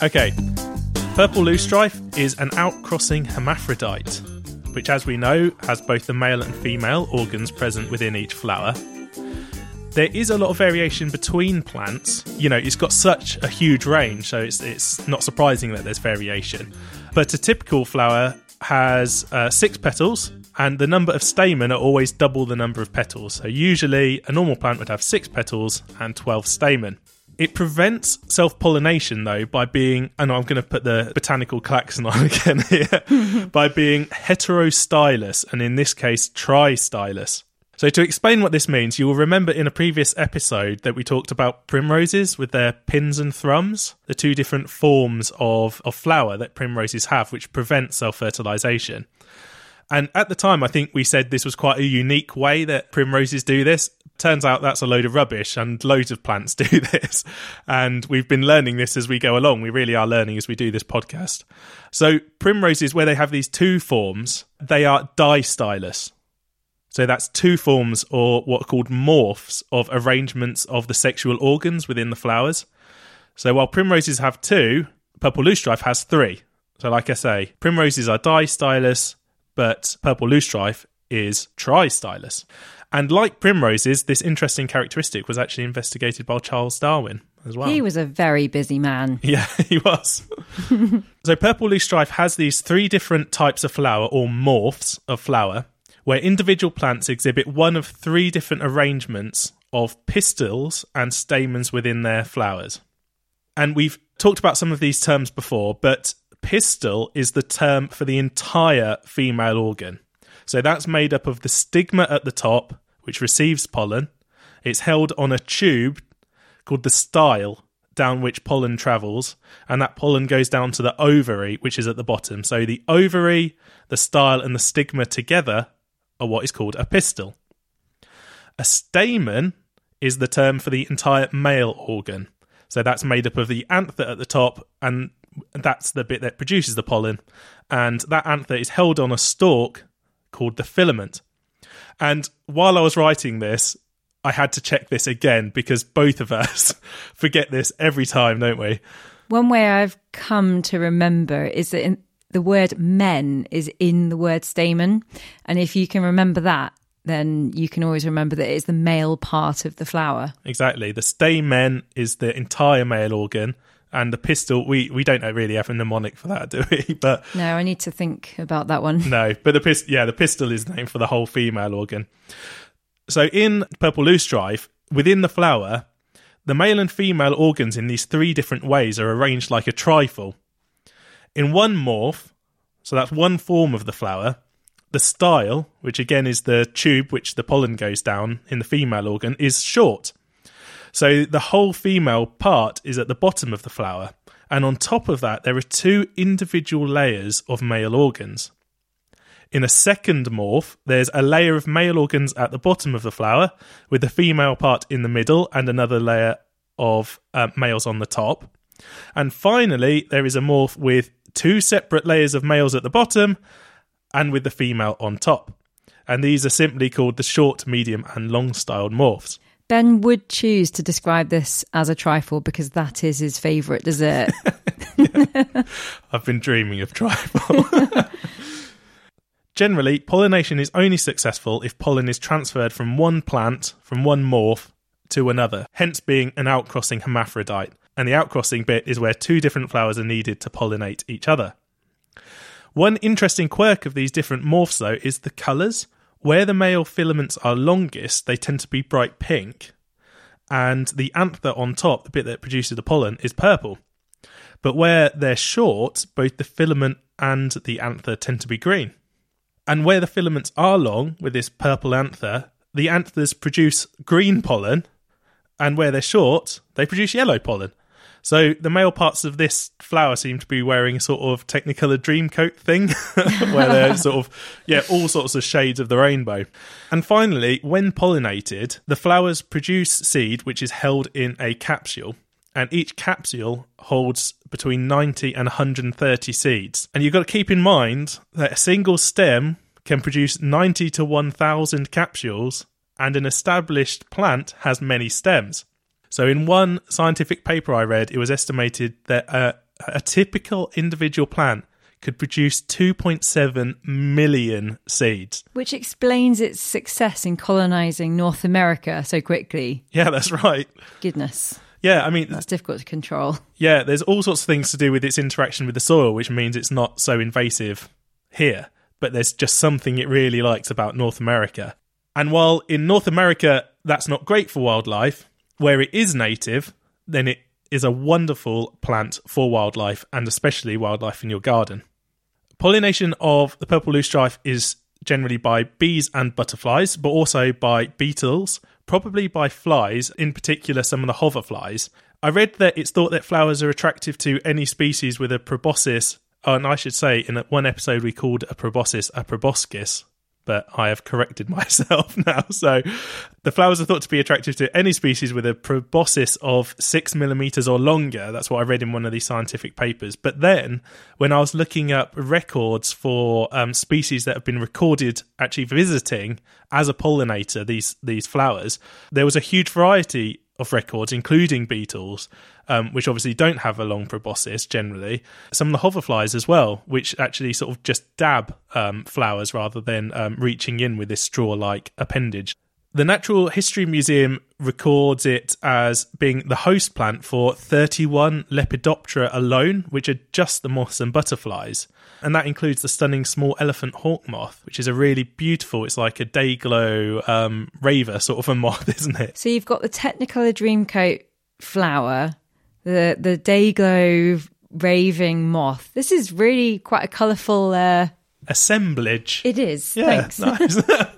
Okay, purple loosestrife is an outcrossing hermaphrodite, which, as we know, has both the male and female organs present within each flower. There is a lot of variation between plants. You know, it's got such a huge range, so it's it's not surprising that there's variation. But a typical flower has uh, six petals, and the number of stamen are always double the number of petals. So usually, a normal plant would have six petals and twelve stamen. It prevents self pollination though by being, and I'm going to put the botanical klaxon on [LAUGHS] again here, by being heterostylous, and in this case, tristylous. So, to explain what this means, you will remember in a previous episode that we talked about primroses with their pins and thrums, the two different forms of, of flower that primroses have, which prevent self fertilization. And at the time, I think we said this was quite a unique way that primroses do this. Turns out that's a load of rubbish, and loads of plants [LAUGHS] do this. And we've been learning this as we go along. We really are learning as we do this podcast. So, primroses, where they have these two forms, they are distylous. So that's two forms or what are called morphs of arrangements of the sexual organs within the flowers. So while primroses have two, purple loosestrife has three. So like I say, primroses are distylous, but purple loosestrife is tristylous. And like primroses, this interesting characteristic was actually investigated by Charles Darwin as well. He was a very busy man. [LAUGHS] Yeah, he was. [LAUGHS] so purple loosestrife has these three different types of flower or morphs of flower where individual plants exhibit one of three different arrangements of pistils and stamens within their flowers. And we've talked about some of these terms before, but pistil is the term for the entire female organ. So that's made up of the stigma at the top, which receives pollen. It's held on a tube called the style down which pollen travels, and that pollen goes down to the ovary, which is at the bottom. So the ovary, the style, and the stigma together are what is called a pistil. A stamen is the term for the entire male organ. So that's made up of the anther at the top, and that's the bit that produces the pollen. And that anther is held on a stalk called the filament. And while I was writing this, I had to check this again because both of us [LAUGHS] forget this every time, don't we? One way I've come to remember is that in, the word men is in the word stamen. And if you can remember that, then you can always remember that it's the male part of the flower. Exactly. The stamen is the entire male organ, and the pistil we we don't really have a mnemonic for that, [LAUGHS] do we? But no, I need to think about that one. No, but the pist yeah, the pistil is named for the whole female organ. So in purple loosestrife, within the flower, the male and female organs in these three different ways are arranged like a trifle. In one morph, so that's one form of the flower, the style, which again is the tube which the pollen goes down in the female organ, is short. So the whole female part is at the bottom of the flower, and on top of that, there are two individual layers of male organs. In a second morph, there's a layer of male organs at the bottom of the flower, with the female part in the middle and another layer of uh, males on the top. And finally, there is a morph with two separate layers of males at the bottom and with the female on top. And these are simply called the short, medium, and long styled morphs. Ben would choose to describe this as a trifle because that is his favourite dessert. [LAUGHS] I've been dreaming of trifle. [LAUGHS] Generally, pollination is only successful if pollen is transferred from one plant, from one morph, to another, hence being an outcrossing hermaphrodite. And the outcrossing bit is where two different flowers are needed to pollinate each other. One interesting quirk of these different morphs, though, is the colours. Where the male filaments are longest, they tend to be bright pink, and the anther on top, the bit that produces the pollen, is purple. But where they're short, both the filament and the anther tend to be green. And where the filaments are long, with this purple anther, the anthers produce green pollen, and where they're short, they produce yellow pollen. So the male parts of this flower seem to be wearing a sort of Technicolor Dreamcoat thing, [LAUGHS] where they're sort of yeah, all sorts of shades of the rainbow. And finally, when pollinated, the flowers produce seed which is held in a capsule. And each capsule holds between 90 and 130 seeds. And you've got to keep in mind that a single stem can produce 90 to 1,000 capsules, and an established plant has many stems. So, in one scientific paper I read, it was estimated that a, a typical individual plant could produce 2.7 million seeds. Which explains its success in colonizing North America so quickly. Yeah, that's right. Goodness. Yeah, I mean, that's difficult to control. Yeah, there's all sorts of things to do with its interaction with the soil, which means it's not so invasive here. But there's just something it really likes about North America. And while in North America that's not great for wildlife, where it is native, then it is a wonderful plant for wildlife and especially wildlife in your garden. Pollination of the purple loosestrife is generally by bees and butterflies, but also by beetles, probably by flies, in particular some of the hoverflies. I read that it's thought that flowers are attractive to any species with a proboscis, and I should say in one episode we called a proboscis a proboscis, but I have corrected [LAUGHS] myself now. So the flowers are thought to be attractive to any species with a proboscis of six millimeters or longer. That's what I read in one of these scientific papers. But then when I was looking up records for um, species that have been recorded actually visiting as a pollinator these these flowers, there was a huge variety of records, including beetles, um, which obviously don't have a long proboscis generally. Some of the hoverflies as well, which actually sort of just dab um, flowers rather than um, reaching in with this straw like appendage. The Natural History Museum records it as being the host plant for 31 Lepidoptera alone, which are just the moths and butterflies. And that includes the stunning small elephant hawk moth, which is a really beautiful, it's like a day glow um, raver sort of a moth, [LAUGHS] isn't it? So you've got the Technicolor Dreamcoat flower, the, the day glow raving moth. This is really quite a colourful. Uh... Assemblage. It is. Yeah, Thanks. nice. [LAUGHS]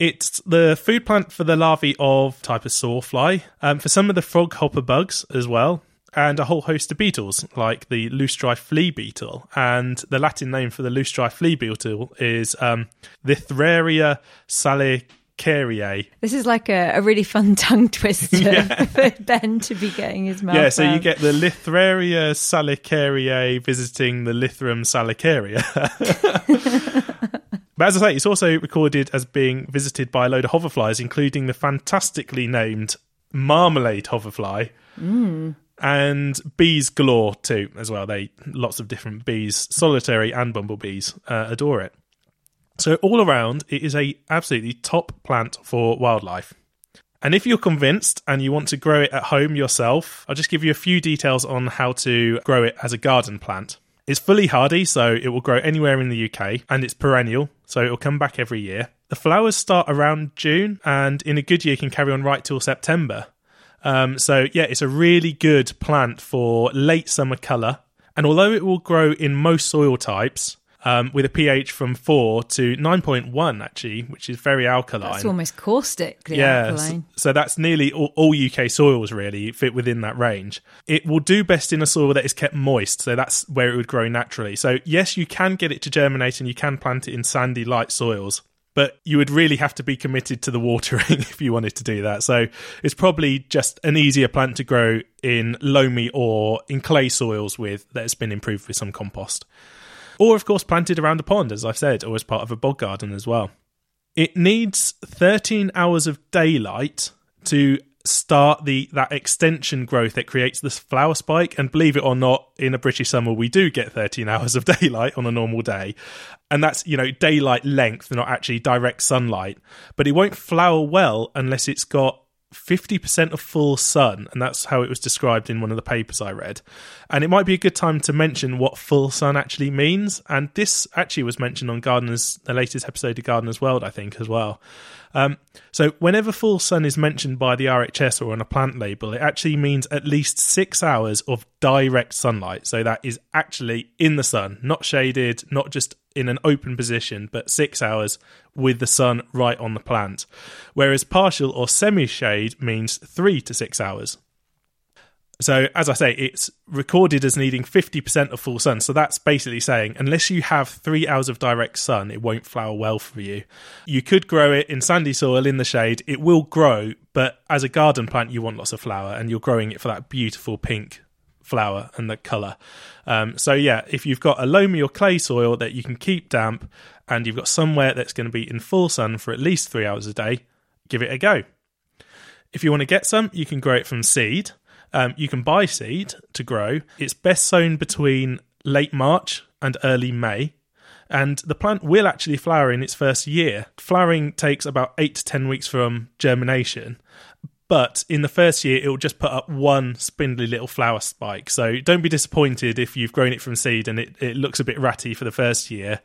It's the food plant for the larvae of type of sawfly, um, for some of the frog hopper bugs as well, and a whole host of beetles like the loose loosestrife flea beetle. And the Latin name for the loose loosestrife flea beetle is um, Lythraria salicariae. This is like a, a really fun [LAUGHS] tongue twister [LAUGHS] yeah. [LAUGHS] for Ben to be getting his mouth. Yeah, so you get the Lythraria salicariae visiting the Lythrum salicaria. But as I say, it's also recorded as being visited by a load of hoverflies, including the fantastically named marmalade hoverfly. Mm and bees galore too as well. They lots of different bees solitary and bumblebees uh, adore it. So all around it is a absolutely top plant for wildlife. And if you're convinced and you want to grow it at home yourself i'll just give you a few details on how to grow it as a garden plant. It's fully hardy so it will grow anywhere in the uk and it's perennial so it will come back every year the flowers start around june and in a good year can carry on right till september um, so yeah, it's a really good plant for late summer colour. And although it will grow in most soil types, um, with a pH from 4 to 9.1, actually, which is very alkaline. That's almost caustic, yeah, alkaline. So, so, that's nearly all, all, UK soils, really, fit within that range. It will do best in a soil that is kept moist, so that's where it would grow naturally. So, yes, you can get it to germinate and you can plant it in sandy, light soils but you would really have to be committed to the watering [LAUGHS] if you wanted to do that. So it's probably just an easier plant to grow in loamy or in clay soils with that has been improved with some compost. Or, of course, planted around a pond, as I've said, or as part of a bog garden as well. It needs 13 hours of daylight to start the that extension growth that creates this flower spike. And believe it or not in a british summer we do get 13 [LAUGHS] hours of daylight on a normal day. And that's you know daylight length not actually direct sunlight. But it won't flower well unless it's got 50% of full sun, and that's how it was described in one of the papers I read. And it might be a good time to mention what full sun actually means. And this actually was mentioned on Gardener's, the latest episode of Gardener's World, I think, as well. Um, so, whenever full sun is mentioned by the RHS or on a plant label, it actually means at least six hours of direct sunlight. So, that is actually in the sun, not shaded, not just in an open position, but six hours with the sun right on the plant. Whereas partial or semi shade means three to six hours. So, as I say, it's recorded as needing 50% of full sun. So, that's basically saying unless you have three hours of direct sun, it won't flower well for you. You could grow it in sandy soil in the shade, it will grow, but as a garden plant, you want lots of flower and you're growing it for that beautiful pink flower and the colour. Um, so, yeah, if you've got a loamy or clay soil that you can keep damp and you've got somewhere that's going to be in full sun for at least three hours a day, give it a go. If you want to get some, you can grow it from seed. Um, you can buy seed to grow. It's best sown between late March and early May. And the plant will actually flower in its first year. Flowering takes about eight to 10 weeks from germination. But in the first year, it will just put up one spindly little flower spike. So don't be disappointed if you've grown it from seed and it, it looks a bit ratty for the first year.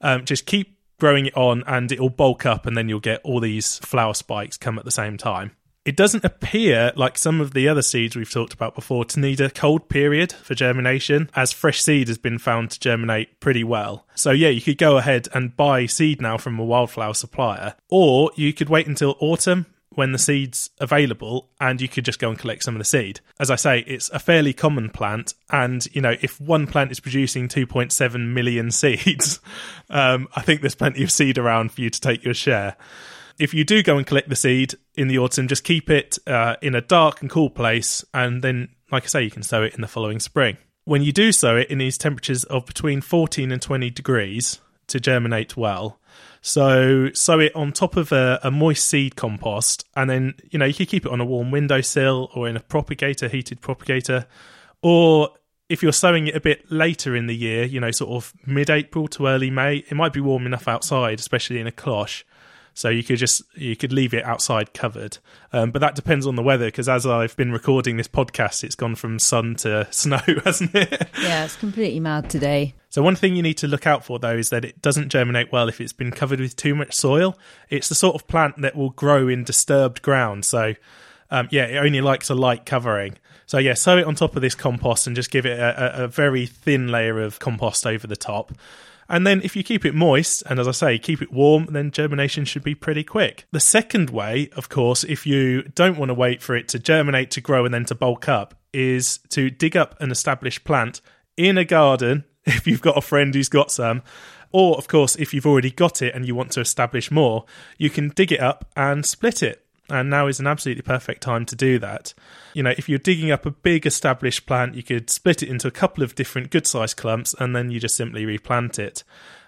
Um, just keep growing it on and it will bulk up, and then you'll get all these flower spikes come at the same time. It doesn't appear like some of the other seeds we've talked about before to need a cold period for germination, as fresh seed has been found to germinate pretty well. So, yeah, you could go ahead and buy seed now from a wildflower supplier, or you could wait until autumn when the seed's available and you could just go and collect some of the seed. As I say, it's a fairly common plant, and you know, if one plant is producing 2.7 million [LAUGHS] seeds, um, I think there's plenty of seed around for you to take your share if you do go and collect the seed in the autumn, just keep it uh, in a dark and cool place, and then, like I say, you can sow it in the following spring. When you do sow it, it needs temperatures of between 14 and 20 degrees to germinate well. So sow it on top of a, a, moist seed compost, and then you know you can keep it on a warm windowsill or in a propagator, heated propagator, or if you're sowing it a bit later in the year, you know, sort of mid-April to early May, it might be warm enough outside, especially in a cloche, so you could just you could leave it outside covered, um, but that depends on the weather. Because as I've been recording this podcast, it's gone from sun to [LAUGHS] snow, hasn't it? Yeah, it's completely mad today. So one thing you need to look out for though is that it doesn't germinate well if it's been covered with too much soil. It's the sort of plant that will grow in disturbed ground. So um, yeah, it only likes a light covering. So yeah, sow it on top of this compost and just give it a, a, a very thin layer of compost over the top. And then if you keep it moist, and as I say, keep it warm, then germination should be pretty quick. The second way, of course, if you don't want to wait for it to germinate, to grow, and then to bulk up, is to dig up an established plant in a garden [LAUGHS] if you've got a friend who's got some. Or, of course, if you've already got it and you want to establish more, you can dig it up and split it and now is an absolutely perfect time to do that. You know, if you're digging up a big established plant, you could split it into a couple of different good sized clumps and then you just simply replant it.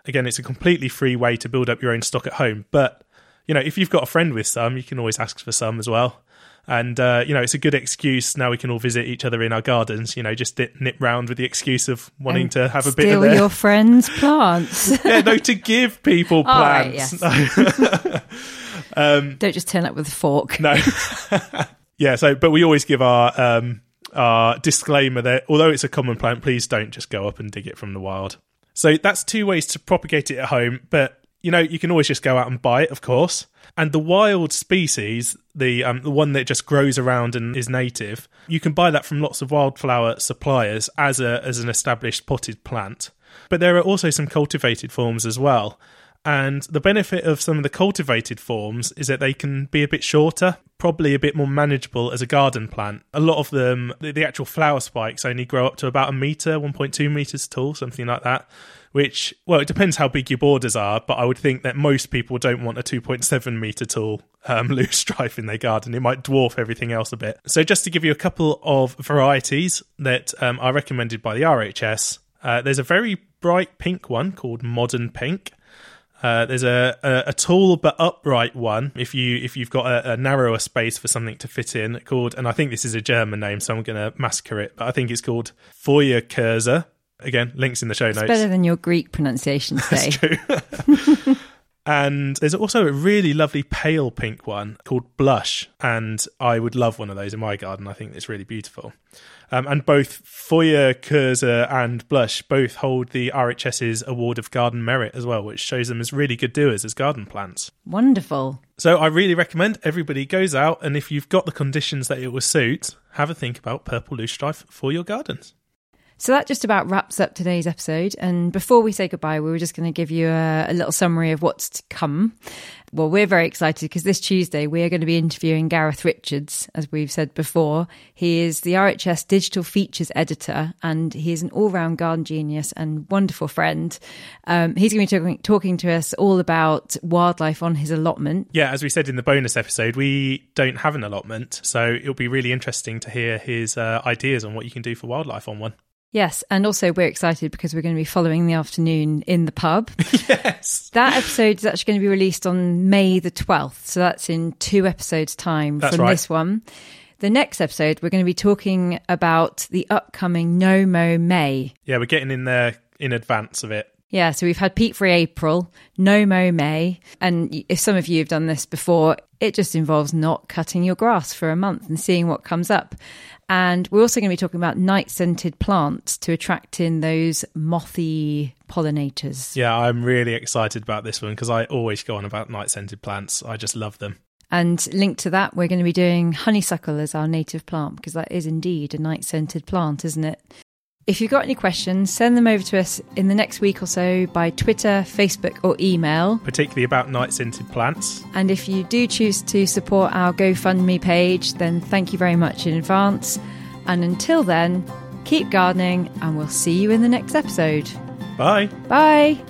Again, it's a completely free way to build up your own stock at home, but you know, if you've got a friend with some, you can always ask for some as well. And uh, you know, it's a good excuse. Now we can all visit each other in our gardens. You know, just nip, nip round with the excuse of wanting And to have a bit of their your friends' plants. [LAUGHS] yeah, no, to give people All right, [LAUGHS] [LAUGHS] plants. Don't just turn up with a fork. No. [LAUGHS] yeah, so but we always give our um our disclaimer that although it's a common plant, please don't just go up and dig it from the wild. So that's two ways to propagate it at home, but you know, you can always just go out and buy it, of course. And the wild species, the um, the one that just grows around and is native, you can buy that from lots of wildflower suppliers as a as an established potted plant. But there are also some cultivated forms as well. And the benefit of some of the cultivated forms is that they can be a bit shorter, probably a bit more manageable as a garden plant. A lot of them, the, actual flower spikes only grow up to about a meter, 1.2 meters tall, something like that. Which, well, it depends how big your borders are, but I would think that most people don't want a 2.7 meter tall um, [LAUGHS] loosestrife in their garden. It might dwarf everything else a bit. So, just to give you a couple of varieties that um, are recommended by the RHS, uh, there's a very bright pink one called Modern Pink. Uh, there's a, a, a tall but upright one if you if you've got a, a narrower space for something to fit in called and I think this is a German name so I'm going to massacre it but I think it's called Feuerkerze. Again, links in the show It's notes. better than your Greek pronunciation [LAUGHS] today. [LAUGHS] And there's also a really lovely pale pink one called Blush, and I would love one of those in my garden. I think it's really beautiful. Um, and both Foyer Feuerkerze and Blush both hold the RHS's Award of Garden Merit as well, which shows them as really good doers as garden plants. Wonderful. So I really recommend everybody goes out, and if you've got the conditions that it will suit, have a think about purple loosestrife for your gardens. So that just about wraps up today's episode. And before we say goodbye, we were just going to give you a, a little summary of what's to come. Well, we're very excited because this Tuesday we are going to be interviewing Gareth Richards, as we've said before. He is the RHS digital features editor and he is an all round garden genius and wonderful friend. Um, he's going to be talking, talking to us all about wildlife on his allotment. Yeah, as we said in the bonus episode, we don't have an allotment, so it'll be really interesting to hear his uh, ideas on what you can do for wildlife on one. Yes, and also we're excited because we're going to be following the afternoon in the pub. [LAUGHS] yes. That episode is actually going to be released on May the 12th. So that's in two episodes' time That's from right. this one. The next episode, we're going to be talking about the upcoming No Mow May. Yeah, we're getting in there in advance of it. Yeah, so we've had Peat Free April, No Mow May. And if some of you have done this before, it just involves not cutting your grass for a month and seeing what comes up. And we're also going to be talking about night scented plants to attract in those mothy pollinators. Yeah, I'm really excited about this one because I always go on about night scented plants. I just love them. And linked to that, we're going to be doing honeysuckle as our native plant because that is indeed a night scented plant, isn't it? If you've got any questions, send them over to us in the next week or so by Twitter, Facebook, or email. Particularly about night scented plants. And if you do choose to support our GoFundMe page, then thank you very much in advance. And until then, keep gardening, and we'll see you in the next episode. Bye. Bye.